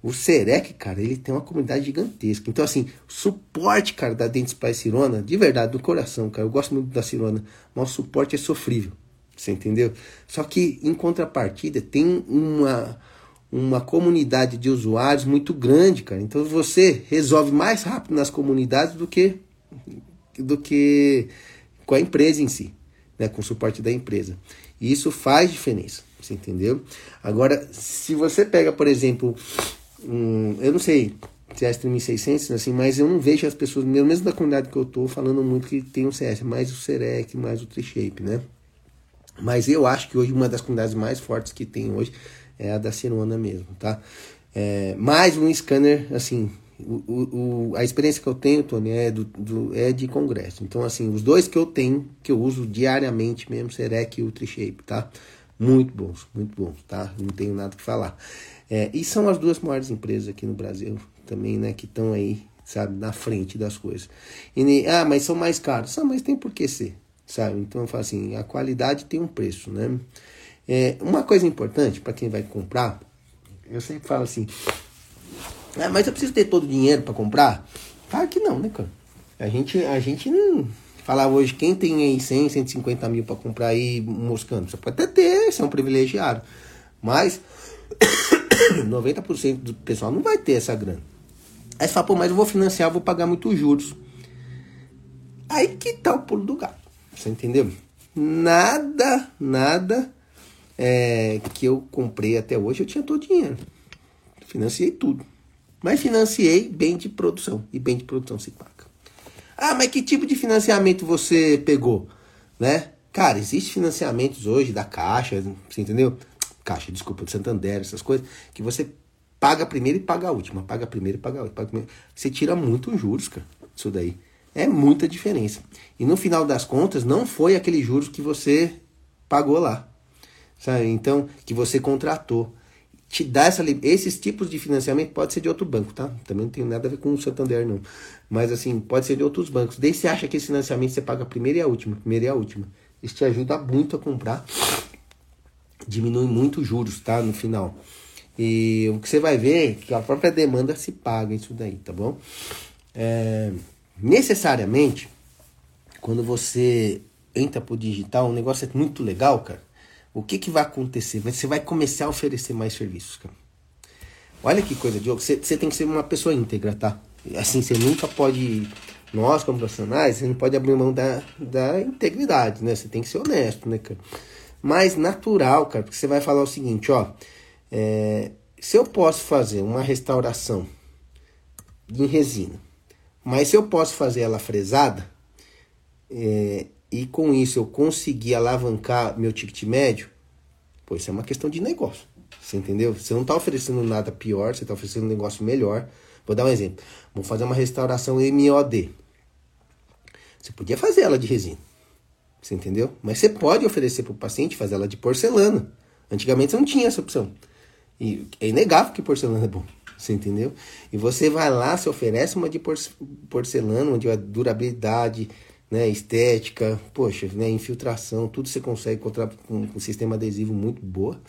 O Serec, cara, ele tem uma comunidade gigantesca. Então, assim, suporte, cara, da Dentes para Cirona, de verdade, do coração, cara. Eu gosto muito da Cirona, mas o suporte é sofrível. Você entendeu? Só que, em contrapartida, tem uma, uma comunidade de usuários muito grande, cara. Então, você resolve mais rápido nas comunidades do que, do que com a empresa em si, né? com o suporte da empresa. E isso faz diferença. Você entendeu? Agora, se você pega, por exemplo, um, eu não sei se é CS 3600, assim, mas eu não vejo as pessoas, mesmo da comunidade que eu tô, falando muito que tem o CS, mais o Serec, mais o Trishape, né? Mas eu acho que hoje uma das comunidades mais fortes que tem hoje é a da Cirona mesmo, tá? É, mais um scanner, assim, o, o, a experiência que eu tenho, Tony, é, do, do, é de congresso. Então, assim, os dois que eu tenho, que eu uso diariamente mesmo, Serec e o Trishape, tá? Muito bons, muito bons, tá? Não tenho nada que falar. É, e são as duas maiores empresas aqui no Brasil também, né? Que estão aí, sabe, na frente das coisas. E, ah, mas são mais caros. Não, mas tem por que ser, sabe? Então eu falo assim, a qualidade tem um preço, né? É, uma coisa importante para quem vai comprar, eu sempre falo assim, ah, mas eu preciso ter todo o dinheiro para comprar? Claro que não, né, cara? A gente, a gente não falar hoje, quem tem aí 100, 150 mil para comprar aí moscando, você pode até ter, você é um privilegiado. Mas [coughs] 90% do pessoal não vai ter essa grana. Aí você fala, pô, mas eu vou financiar, eu vou pagar muitos juros. Aí que tá o pulo do gato. Você entendeu? Nada, nada é, que eu comprei até hoje, eu tinha todo o dinheiro. Financiei tudo. Mas financiei bem de produção. E bem de produção se paga. Ah, mas que tipo de financiamento você pegou? Né? Cara, existe financiamentos hoje da Caixa, você entendeu? Caixa, desculpa, do Santander, essas coisas, que você paga primeiro e paga a última, paga primeiro e paga a última. Paga você tira muito juros, cara, isso daí. É muita diferença. E no final das contas, não foi aquele juros que você pagou lá. Sabe? Então, que você contratou. Te dá essa esses tipos de financiamento pode ser de outro banco, tá? Também não tem nada a ver com o Santander não. Mas assim, pode ser de outros bancos. Daí você acha que esse financiamento você paga a primeira e a última, primeira e a última. Isso te ajuda muito a comprar diminui muito os juros, tá? No final. E o que você vai ver é que a própria demanda se paga isso daí, tá bom? É, necessariamente, quando você entra pro digital, um negócio é muito legal, cara. O que, que vai acontecer? Você vai começar a oferecer mais serviços, cara. Olha que coisa, Diogo. Você, tem que ser uma pessoa íntegra, tá? Assim, você nunca pode. Nós, como profissionais, você não pode abrir mão da, da integridade, né? Você tem que ser honesto, né, cara? mais natural, cara, porque você vai falar o seguinte, ó, é, se eu posso fazer uma restauração em resina, mas se eu posso fazer ela fresada, é, e com isso eu conseguir alavancar meu ticket médio, pô, isso é uma questão de negócio. Você entendeu? Você não está oferecendo nada pior, você está oferecendo um negócio melhor. Vou dar um exemplo. Vou fazer uma restauração MOD. Você podia fazer ela de resina. Você entendeu? Mas você pode oferecer para o paciente fazer ela de porcelana. Antigamente você não tinha essa opção. E é inegável que porcelana é bom. Você entendeu? E você vai lá, se oferece uma de porcelana, onde a durabilidade, né, estética, poxa, né, infiltração, tudo você consegue encontrar com um sistema adesivo muito boa.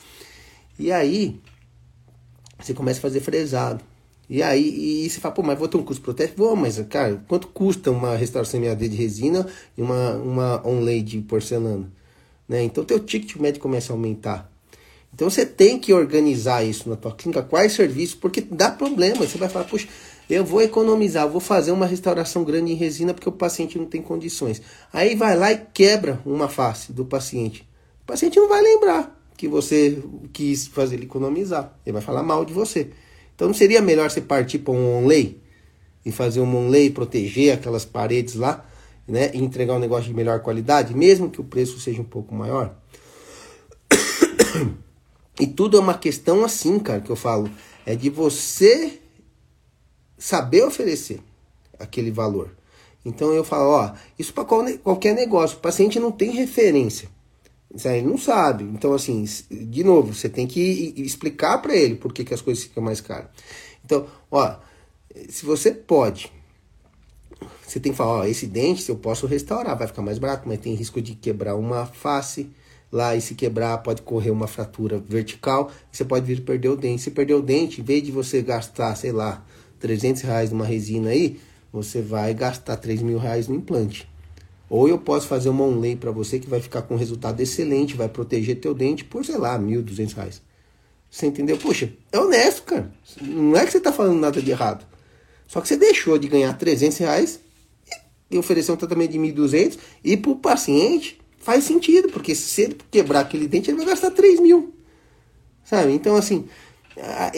E aí você começa a fazer fresado. E aí e você fala, pô, mas vou ter um custo protético? Vou, mas, cara, quanto custa uma restauração MAD de resina e uma, uma onlay de porcelana? Né? Então, teu ticket médio começa a aumentar. Então, você tem que organizar isso na tua clínica, quais serviços, porque dá problema. Você vai falar, puxa, eu vou economizar, vou fazer uma restauração grande em resina porque o paciente não tem condições. Aí vai lá e quebra uma face do paciente. O paciente não vai lembrar que você quis fazer ele economizar. Ele vai falar mal de você. Então não seria melhor você partir para um onlay e fazer um onlay, proteger aquelas paredes lá, né, e entregar um negócio de melhor qualidade, mesmo que o preço seja um pouco maior? [coughs] E tudo é uma questão assim, cara, que eu falo, é de você saber oferecer aquele valor. Então eu falo, ó, isso para qualquer negócio, o paciente não tem referência. Ele não sabe. Então, assim, de novo, você tem que explicar para ele por que, que as coisas ficam mais caras. Então, ó, se você pode, você tem que falar, ó, esse dente eu posso restaurar, vai ficar mais barato, mas tem risco de quebrar uma face lá e se quebrar pode correr uma fratura vertical, você pode vir perder o dente. Se perder o dente, em vez de você gastar, sei lá, 300 reais numa resina aí, você vai gastar 3 mil reais no implante. Ou eu posso fazer uma onlay para você que vai ficar com um resultado excelente, vai proteger teu dente por, sei lá, mil, duzentos reais. Você entendeu? Poxa, é honesto, cara. Não é que você tá falando nada de errado. Só que você deixou de ganhar 300 reais e oferecer um tratamento de 1.200 e pro paciente faz sentido, porque se ele quebrar aquele dente, ele vai gastar 3 mil. Sabe? Então, assim,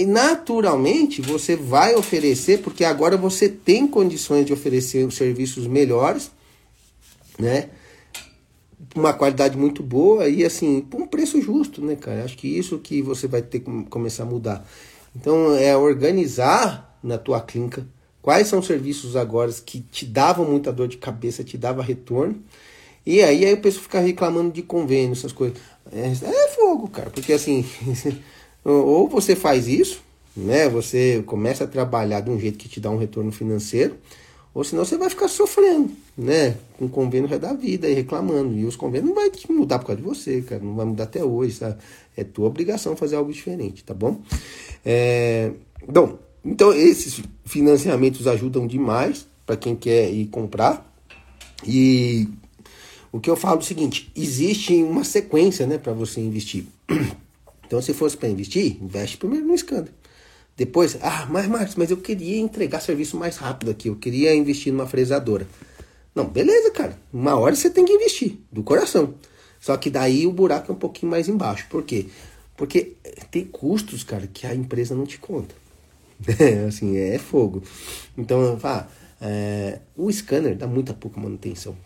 naturalmente você vai oferecer, porque agora você tem condições de oferecer os serviços melhores né? Uma qualidade muito boa e assim, por um preço justo, né, cara? Acho que isso que você vai ter que começar a mudar. Então, é organizar na tua clínica quais são os serviços agora que te davam muita dor de cabeça, te dava retorno. E aí, aí o pessoal fica reclamando de convênio, essas coisas. É, é fogo, cara, porque assim, [laughs] ou você faz isso, né? Você começa a trabalhar de um jeito que te dá um retorno financeiro, ou senão você vai ficar sofrendo, né? Com convênio da vida e reclamando. E os convênios não vai mudar por causa de você, cara. Não vai mudar até hoje, sabe? É tua obrigação fazer algo diferente, tá bom? É... Bom, então esses financiamentos ajudam demais para quem quer ir comprar. E o que eu falo é o seguinte: existe uma sequência, né, para você investir. Então, se fosse para investir, investe primeiro no escândalo. Depois, ah, mas Marcos, mas eu queria entregar serviço mais rápido aqui, eu queria investir numa fresadora. Não, beleza, cara. Uma hora você tem que investir, do coração. Só que daí o buraco é um pouquinho mais embaixo. Por quê? Porque tem custos, cara, que a empresa não te conta. [laughs] Assim, é fogo. Então, ah, é, o scanner dá muita pouca manutenção.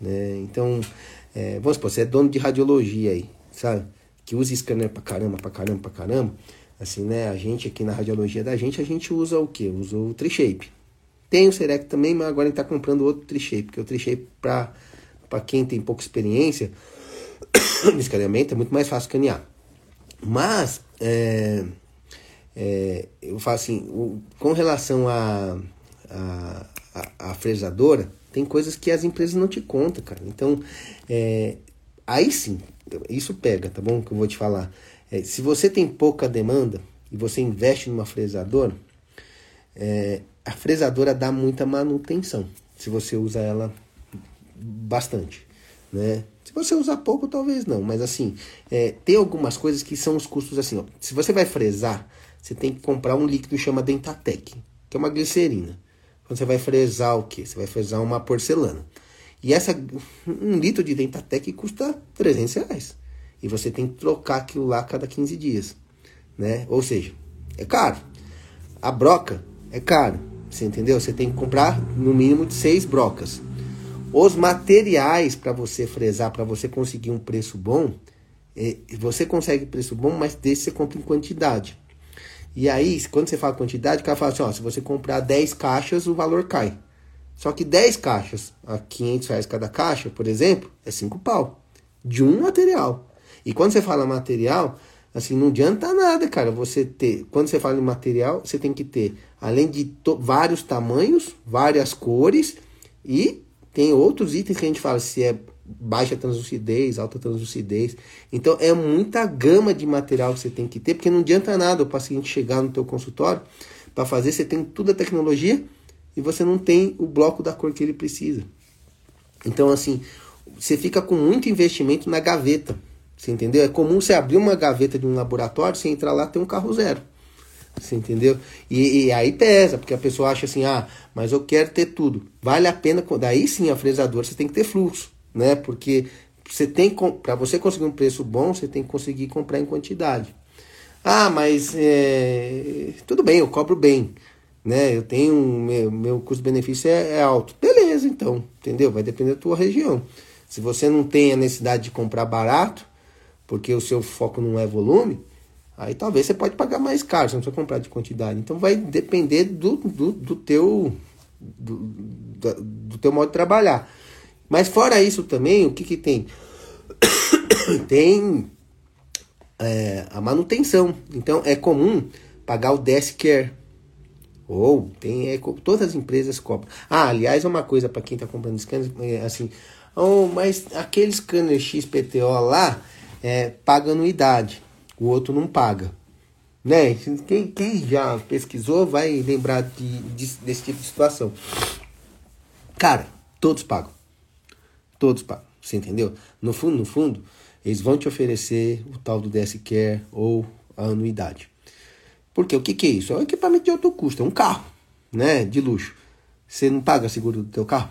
Né? Então, é, vamos supor, você é dono de radiologia aí, sabe? Que usa scanner pra caramba, pra caramba, pra caramba. Assim, né? A gente aqui na radiologia da gente, a gente usa o que? Usa o Trishape. Tem o Serec também, mas agora a gente está comprando outro Trishape, porque o Trishape, para quem tem pouca experiência [coughs] no escaneamento, é muito mais fácil escanear. Mas, é, é, eu falo assim, o, com relação a, a, a, a, fresadora, tem coisas que as empresas não te contam, cara. Então, é, aí sim, isso pega, tá bom? Que eu vou te falar. É, se você tem pouca demanda e você investe numa fresadora, é, a fresadora dá muita manutenção se você usa ela bastante, né? Se você usar pouco, talvez não, mas assim, é, tem algumas coisas que são os custos assim, ó. Se você vai fresar, você tem que comprar um líquido que chama Dentatec, que é uma glicerina. Quando você vai fresar o que? Você vai fresar uma porcelana. E essa, um litro de Dentatec custa 300 reais. E você tem que trocar aquilo lá cada 15 dias, né? Ou seja, é caro. A broca é caro, você entendeu? Você tem que comprar no mínimo de seis brocas. Os materiais para você fresar, para você conseguir um preço bom, é, você consegue preço bom, mas desse você compra em quantidade. E aí, quando você fala quantidade, o cara fala assim, ó, se você comprar 10 caixas, o valor cai. Só que 10 caixas, a 500 reais cada caixa, por exemplo, é 5 pau. De um material. E quando você fala material, assim, não adianta nada, cara, você ter. Quando você fala em material, você tem que ter, além de vários tamanhos, várias cores e tem outros itens que a gente fala se é baixa translucidez, alta translucidez. Então é muita gama de material que você tem que ter, porque não adianta nada o paciente chegar no teu consultório para fazer, você tem toda a tecnologia e você não tem o bloco da cor que ele precisa. Então assim, você fica com muito investimento na gaveta. Você entendeu? É comum você abrir uma gaveta de um laboratório, você entrar lá tem um carro zero. Você entendeu? E, e, aí pesa, porque a pessoa acha assim, ah, mas eu quero ter tudo. Vale a pena, daí sim a fresadora você tem que ter fluxo, né? Porque você tem para você conseguir um preço bom, você tem que conseguir comprar em quantidade. Ah, mas é, tudo bem, eu cobro bem, né? Eu tenho meu, meu custo-benefício é, é alto. Beleza, então, entendeu? Vai depender da tua região. Se você não tem a necessidade de comprar barato, porque o seu foco não é volume, Aí talvez você pode pagar mais caro, você não precisa comprar de quantidade. Então vai depender do, do, do teu do, do, teu modo de trabalhar. Mas fora isso também, o que, que tem? [coughs] tem é, a manutenção. Então é comum pagar o desk care. Ou tem é, todas as empresas cobram. Ah, aliás, uma coisa para quem está comprando scanner, é assim, oh, mas aquele scanner XPTO lá é, paga anuidade o outro não paga. Né? Quem, quem já pesquisou vai lembrar de, de, desse tipo de situação. Cara, todos pagam. Todos pagam. Você entendeu? No fundo, no fundo, eles vão te oferecer o tal do DS Care ou a anuidade. Porque o que, que é isso? É um equipamento de alto custo, é um carro, né? De luxo. Você não paga seguro do teu carro?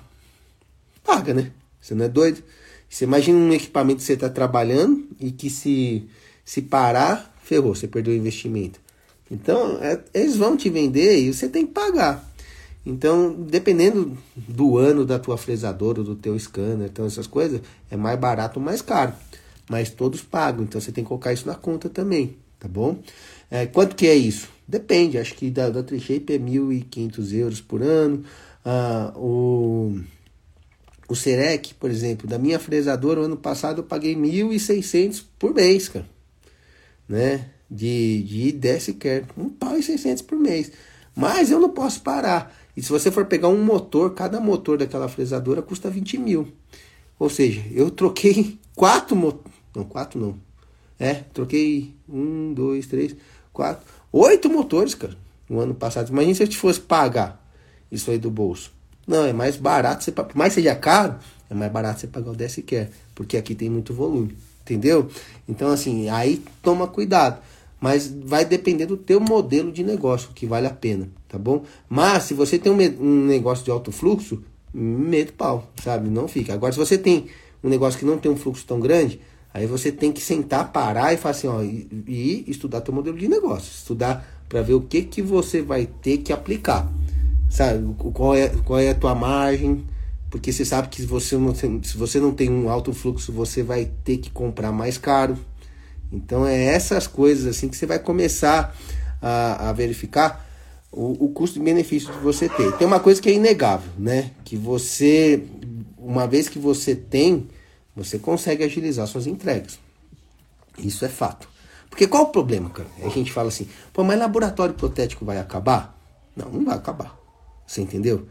Paga, né? Você não é doido? Você imagina um equipamento que você está trabalhando e que se se parar, ferrou, você perdeu o investimento. Então, é, eles vão te vender e você tem que pagar. Então, dependendo do ano da tua fresadora, do teu scanner, então essas coisas, é mais barato ou mais caro. Mas todos pagam, então você tem que colocar isso na conta também, tá bom? É, quanto que é isso? Depende, acho que da, da Trishape é 1.500 euros por ano. Ah, o, o Serec, por exemplo, da minha fresadora, ano passado eu paguei 1.600 por mês, cara né? De, de ideia sequer. Um pau e 600 por mês. Mas eu não posso parar. E se você for pegar um motor, cada motor daquela fresadora custa 20 mil. Ou seja, eu troquei [laughs] quatro motores. Não, quatro não. É, troquei um, dois, três, quatro, oito motores, cara, no ano passado. Imagina se eu te fosse pagar isso aí do bolso. Não, é mais barato, você, por mais seja caro, é mais barato você pagar o DSQR, porque aqui tem muito volume entendeu? Então, assim, aí toma cuidado. Mas vai depender do teu modelo de negócio, que vale a pena, tá bom? Mas se você tem um, um negócio de alto fluxo, medo pau, sabe? Não fica. Agora, se você tem um negócio que não tem um fluxo tão grande, aí você tem que sentar, parar e falar assim, ó, e, e estudar teu modelo de negócio. Estudar para ver o que, que você vai ter que aplicar. Sabe? Qual é, qual é a tua margem, porque você sabe que se você, não tem, se você não tem um alto fluxo, você vai ter que comprar mais caro. Então é essas coisas assim que você vai começar a, a verificar o, o custo-benefício de você ter. Tem uma coisa que é inegável, né? Que você, uma vez que você tem, você consegue agilizar suas entregas. Isso é fato. Porque qual o problema, cara? A gente fala assim, pô, mas laboratório protético vai acabar? Não, não vai acabar. Você entendeu?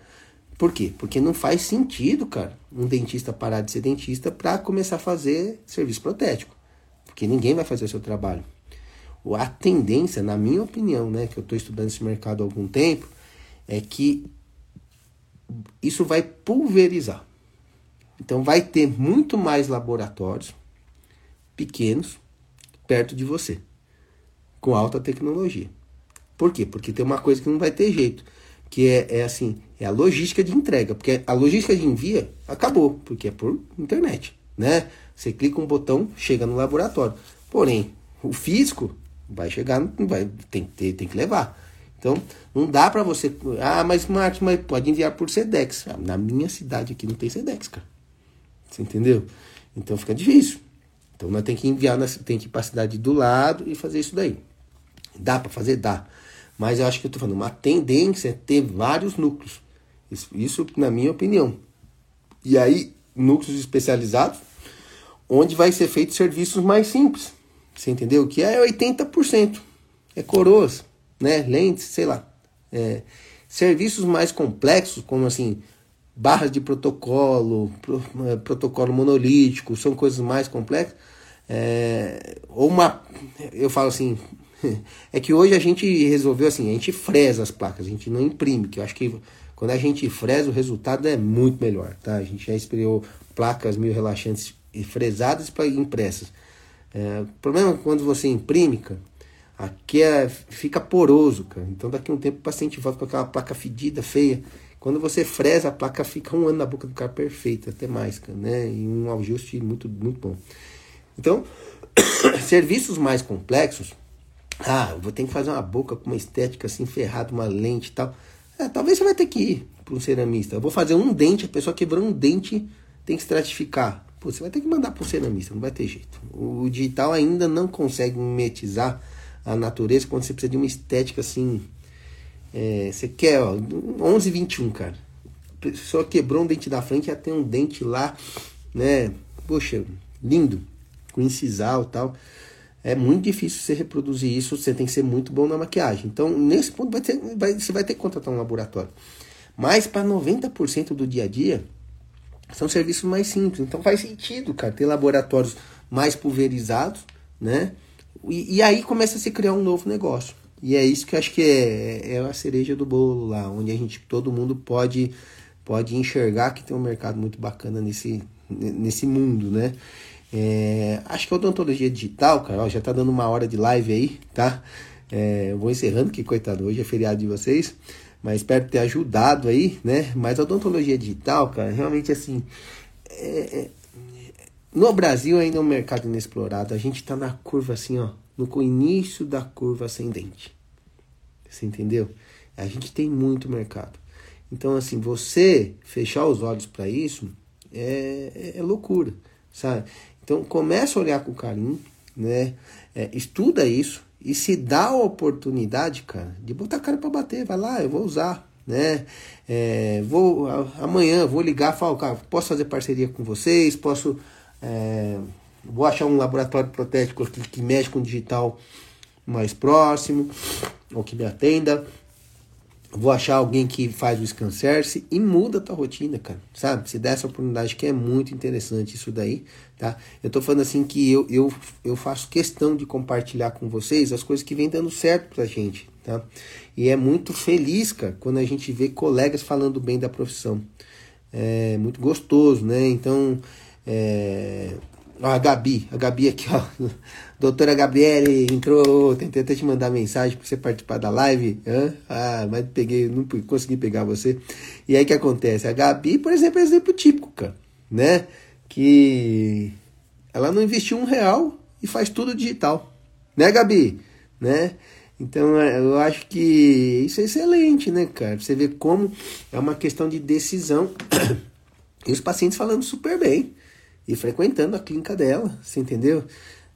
Por quê? Porque não faz sentido, cara, um dentista parar de ser dentista para começar a fazer serviço protético. Porque ninguém vai fazer o seu trabalho. A tendência, na minha opinião, né, que eu estou estudando esse mercado há algum tempo, é que isso vai pulverizar. Então vai ter muito mais laboratórios pequenos perto de você, com alta tecnologia. Por quê? Porque tem uma coisa que não vai ter jeito que é, é assim, é a logística de entrega, porque a logística de envia acabou, porque é por internet, né? Você clica um botão, chega no laboratório. Porém, o físico vai chegar, vai, tem, tem, tem que levar. Então, não dá para você. Ah, mas Marcos, mas pode enviar por Sedex. Ah, na minha cidade aqui não tem Sedex, cara. Você entendeu? Então fica difícil. Então nós tem que enviar, tem que ir para a cidade do lado e fazer isso daí. Dá para fazer? Dá. Mas eu acho que eu estou falando, uma tendência é ter vários núcleos. Isso, isso, na minha opinião. E aí, núcleos especializados, onde vai ser feito serviços mais simples. Você entendeu? Que é 80%. É coroas, né? Lentes, sei lá. É, serviços mais complexos, como assim, barras de protocolo, pro, é, protocolo monolítico, são coisas mais complexas. É, ou uma, eu falo assim, [laughs] É que hoje a gente resolveu assim, a gente fresa as placas, a gente não imprime, que eu acho que quando a gente fresa o resultado é muito melhor, tá? A gente já experiou placas meio relaxantes fresadas para impressas. É, o problema é que quando você imprime, cara, aqui é, fica poroso, cara. Então daqui a um tempo o paciente volta com aquela placa fedida, feia. Quando você fresa, a placa fica um ano na boca do cara perfeita, até mais, né? E um ajuste muito, muito bom. Então, [coughs] serviços mais complexos, ah, vou ter que fazer uma boca com uma estética assim, ferrada, uma lente e tal. É, talvez você vai ter que ir para um ceramista. Eu vou fazer um dente, a pessoa quebrou um dente, tem que estratificar. Pô, você vai ter que mandar para um ceramista, não vai ter jeito. O digital ainda não consegue mimetizar a natureza quando você precisa de uma estética assim. É, você quer, ó, 11, 21, cara. A pessoa quebrou um dente da frente, já tem um dente lá, né? Poxa, lindo, com incisal tal é muito difícil você reproduzir isso, você tem que ser muito bom na maquiagem. Então, nesse ponto, vai ter, vai, você vai ter que contratar um laboratório. Mas para 90% do dia a dia, são serviços mais simples. Então faz sentido, cara, ter laboratórios mais pulverizados, né? E, e, aí começa a se criar um novo negócio. E é isso que eu acho que é, é a cereja do bolo lá, onde a gente, todo mundo pode, pode enxergar que tem um mercado muito bacana nesse, nesse mundo, né? É, acho que a odontologia digital, cara, ó, já tá dando uma hora de live aí, tá? É, vou encerrando, que coitado, hoje é feriado de vocês, mas espero ter ajudado aí, né? Mas a odontologia digital, cara, realmente assim, é, é no Brasil ainda é um mercado inexplorado, a gente tá na curva assim, ó, no início da curva ascendente. Você entendeu? A gente tem muito mercado. Então, assim, você fechar os olhos para isso é, é, loucura, sabe? Então começa a olhar com carinho, né? É, estuda isso e se dá a oportunidade, cara, de botar a cara para bater. Vai lá, eu vou usar, né? É, vou amanhã vou ligar, falo, cara, posso fazer parceria com vocês, posso é, vou achar um laboratório protético que, que mexe com digital mais próximo ou que me atenda vou achar alguém que faz o scanserce e muda a tua rotina, cara, sabe? Se der essa oportunidade que é muito interessante isso daí, tá? Eu tô falando assim que eu, eu, eu faço questão de compartilhar com vocês as coisas que vem dando certo pra gente, tá? E é muito feliz, cara, quando a gente vê colegas falando bem da profissão. É muito gostoso, né? Então, é, a Gabi, a Gabi aqui, ó. [laughs] Doutora Gabriele entrou, tentei até te mandar mensagem para você participar da live. Ah, mas peguei, não consegui pegar você. E aí o que acontece? A Gabi, por exemplo, é exemplo típico, cara, né? Que ela não investiu um real e faz tudo digital. Né, Gabi? Né? Então é, eu acho que isso é excelente, né, cara? Você vê como é uma questão de decisão. [coughs] E os pacientes falando super bem e frequentando a clínica dela, você entendeu?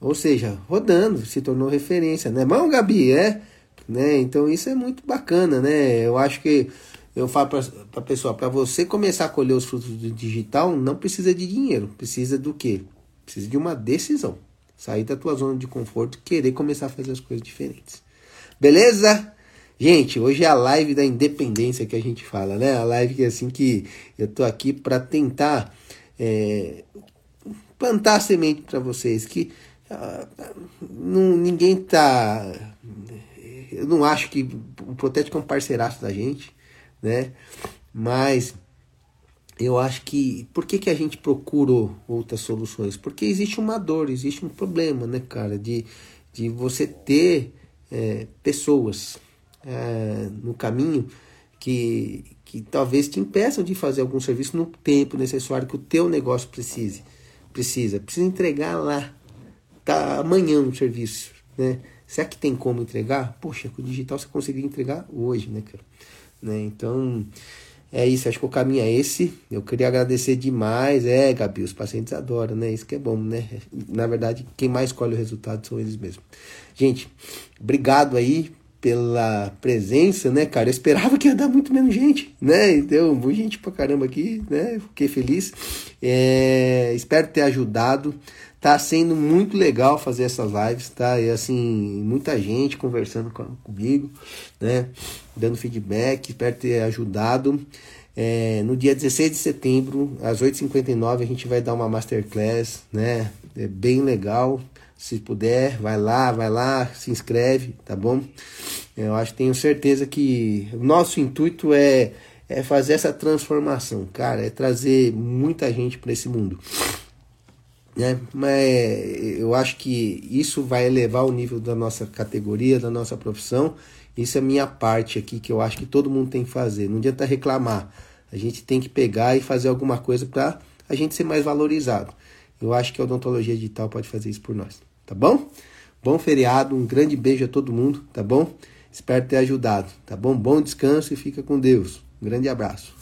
Ou seja, rodando, se tornou referência, né? Mão, Gabi, é? Né? Então isso é muito bacana, né? Eu acho que eu falo para a pessoa, para você começar a colher os frutos do digital, não precisa de dinheiro, precisa do quê? Precisa de uma decisão. Sair da tua zona de conforto e querer começar a fazer as coisas diferentes. Beleza? Gente, hoje é a live da independência que a gente fala, né? A live que é assim que eu tô aqui para tentar é, plantar semente para vocês que uh, não, ninguém tá eu não acho que o Protético é um parceiraço da gente, né? Mas eu acho que por que, que a gente procurou outras soluções? Porque existe uma dor, existe um problema, né, cara, de, de você ter é, pessoas é, no caminho que, que talvez te impeçam de fazer algum serviço no tempo necessário que o teu negócio precise. Precisa, precisa entregar lá. Tá amanhã um serviço, né? Será que tem como entregar? Poxa, com o digital você conseguiria entregar hoje, né, cara? Né? Então, é isso, acho que o caminho é esse. Eu queria agradecer demais. É, Gabi, os pacientes adoram, né? Isso que é bom, né? Na verdade, quem mais escolhe o resultado são eles mesmos. Gente, obrigado aí pela presença, né, cara? Eu esperava que ia dar muito menos gente, né? Então, muita gente pra caramba aqui, né? Fiquei feliz. É, espero ter ajudado. Tá sendo muito legal fazer essas lives, tá? E assim, muita gente conversando com, comigo, né? Dando feedback, espero ter ajudado. É, no dia 16 de setembro, às 8h59, a gente vai dar uma masterclass, né? É bem legal. Se puder, vai lá, vai lá, se inscreve, tá bom? Eu acho, tenho certeza que o nosso intuito é, é fazer essa transformação, cara, é trazer muita gente para esse mundo. né? Mas eu acho que isso vai elevar o nível da nossa categoria, da nossa profissão. Isso é minha parte aqui que eu acho que todo mundo tem que fazer. Não adianta reclamar. A gente tem que pegar e fazer alguma coisa para a gente ser mais valorizado. Eu acho que a odontologia digital pode fazer isso por nós, tá bom? Bom feriado, um grande beijo a todo mundo, tá bom? Espero ter ajudado, tá bom? Bom descanso e fica com Deus. Um grande abraço.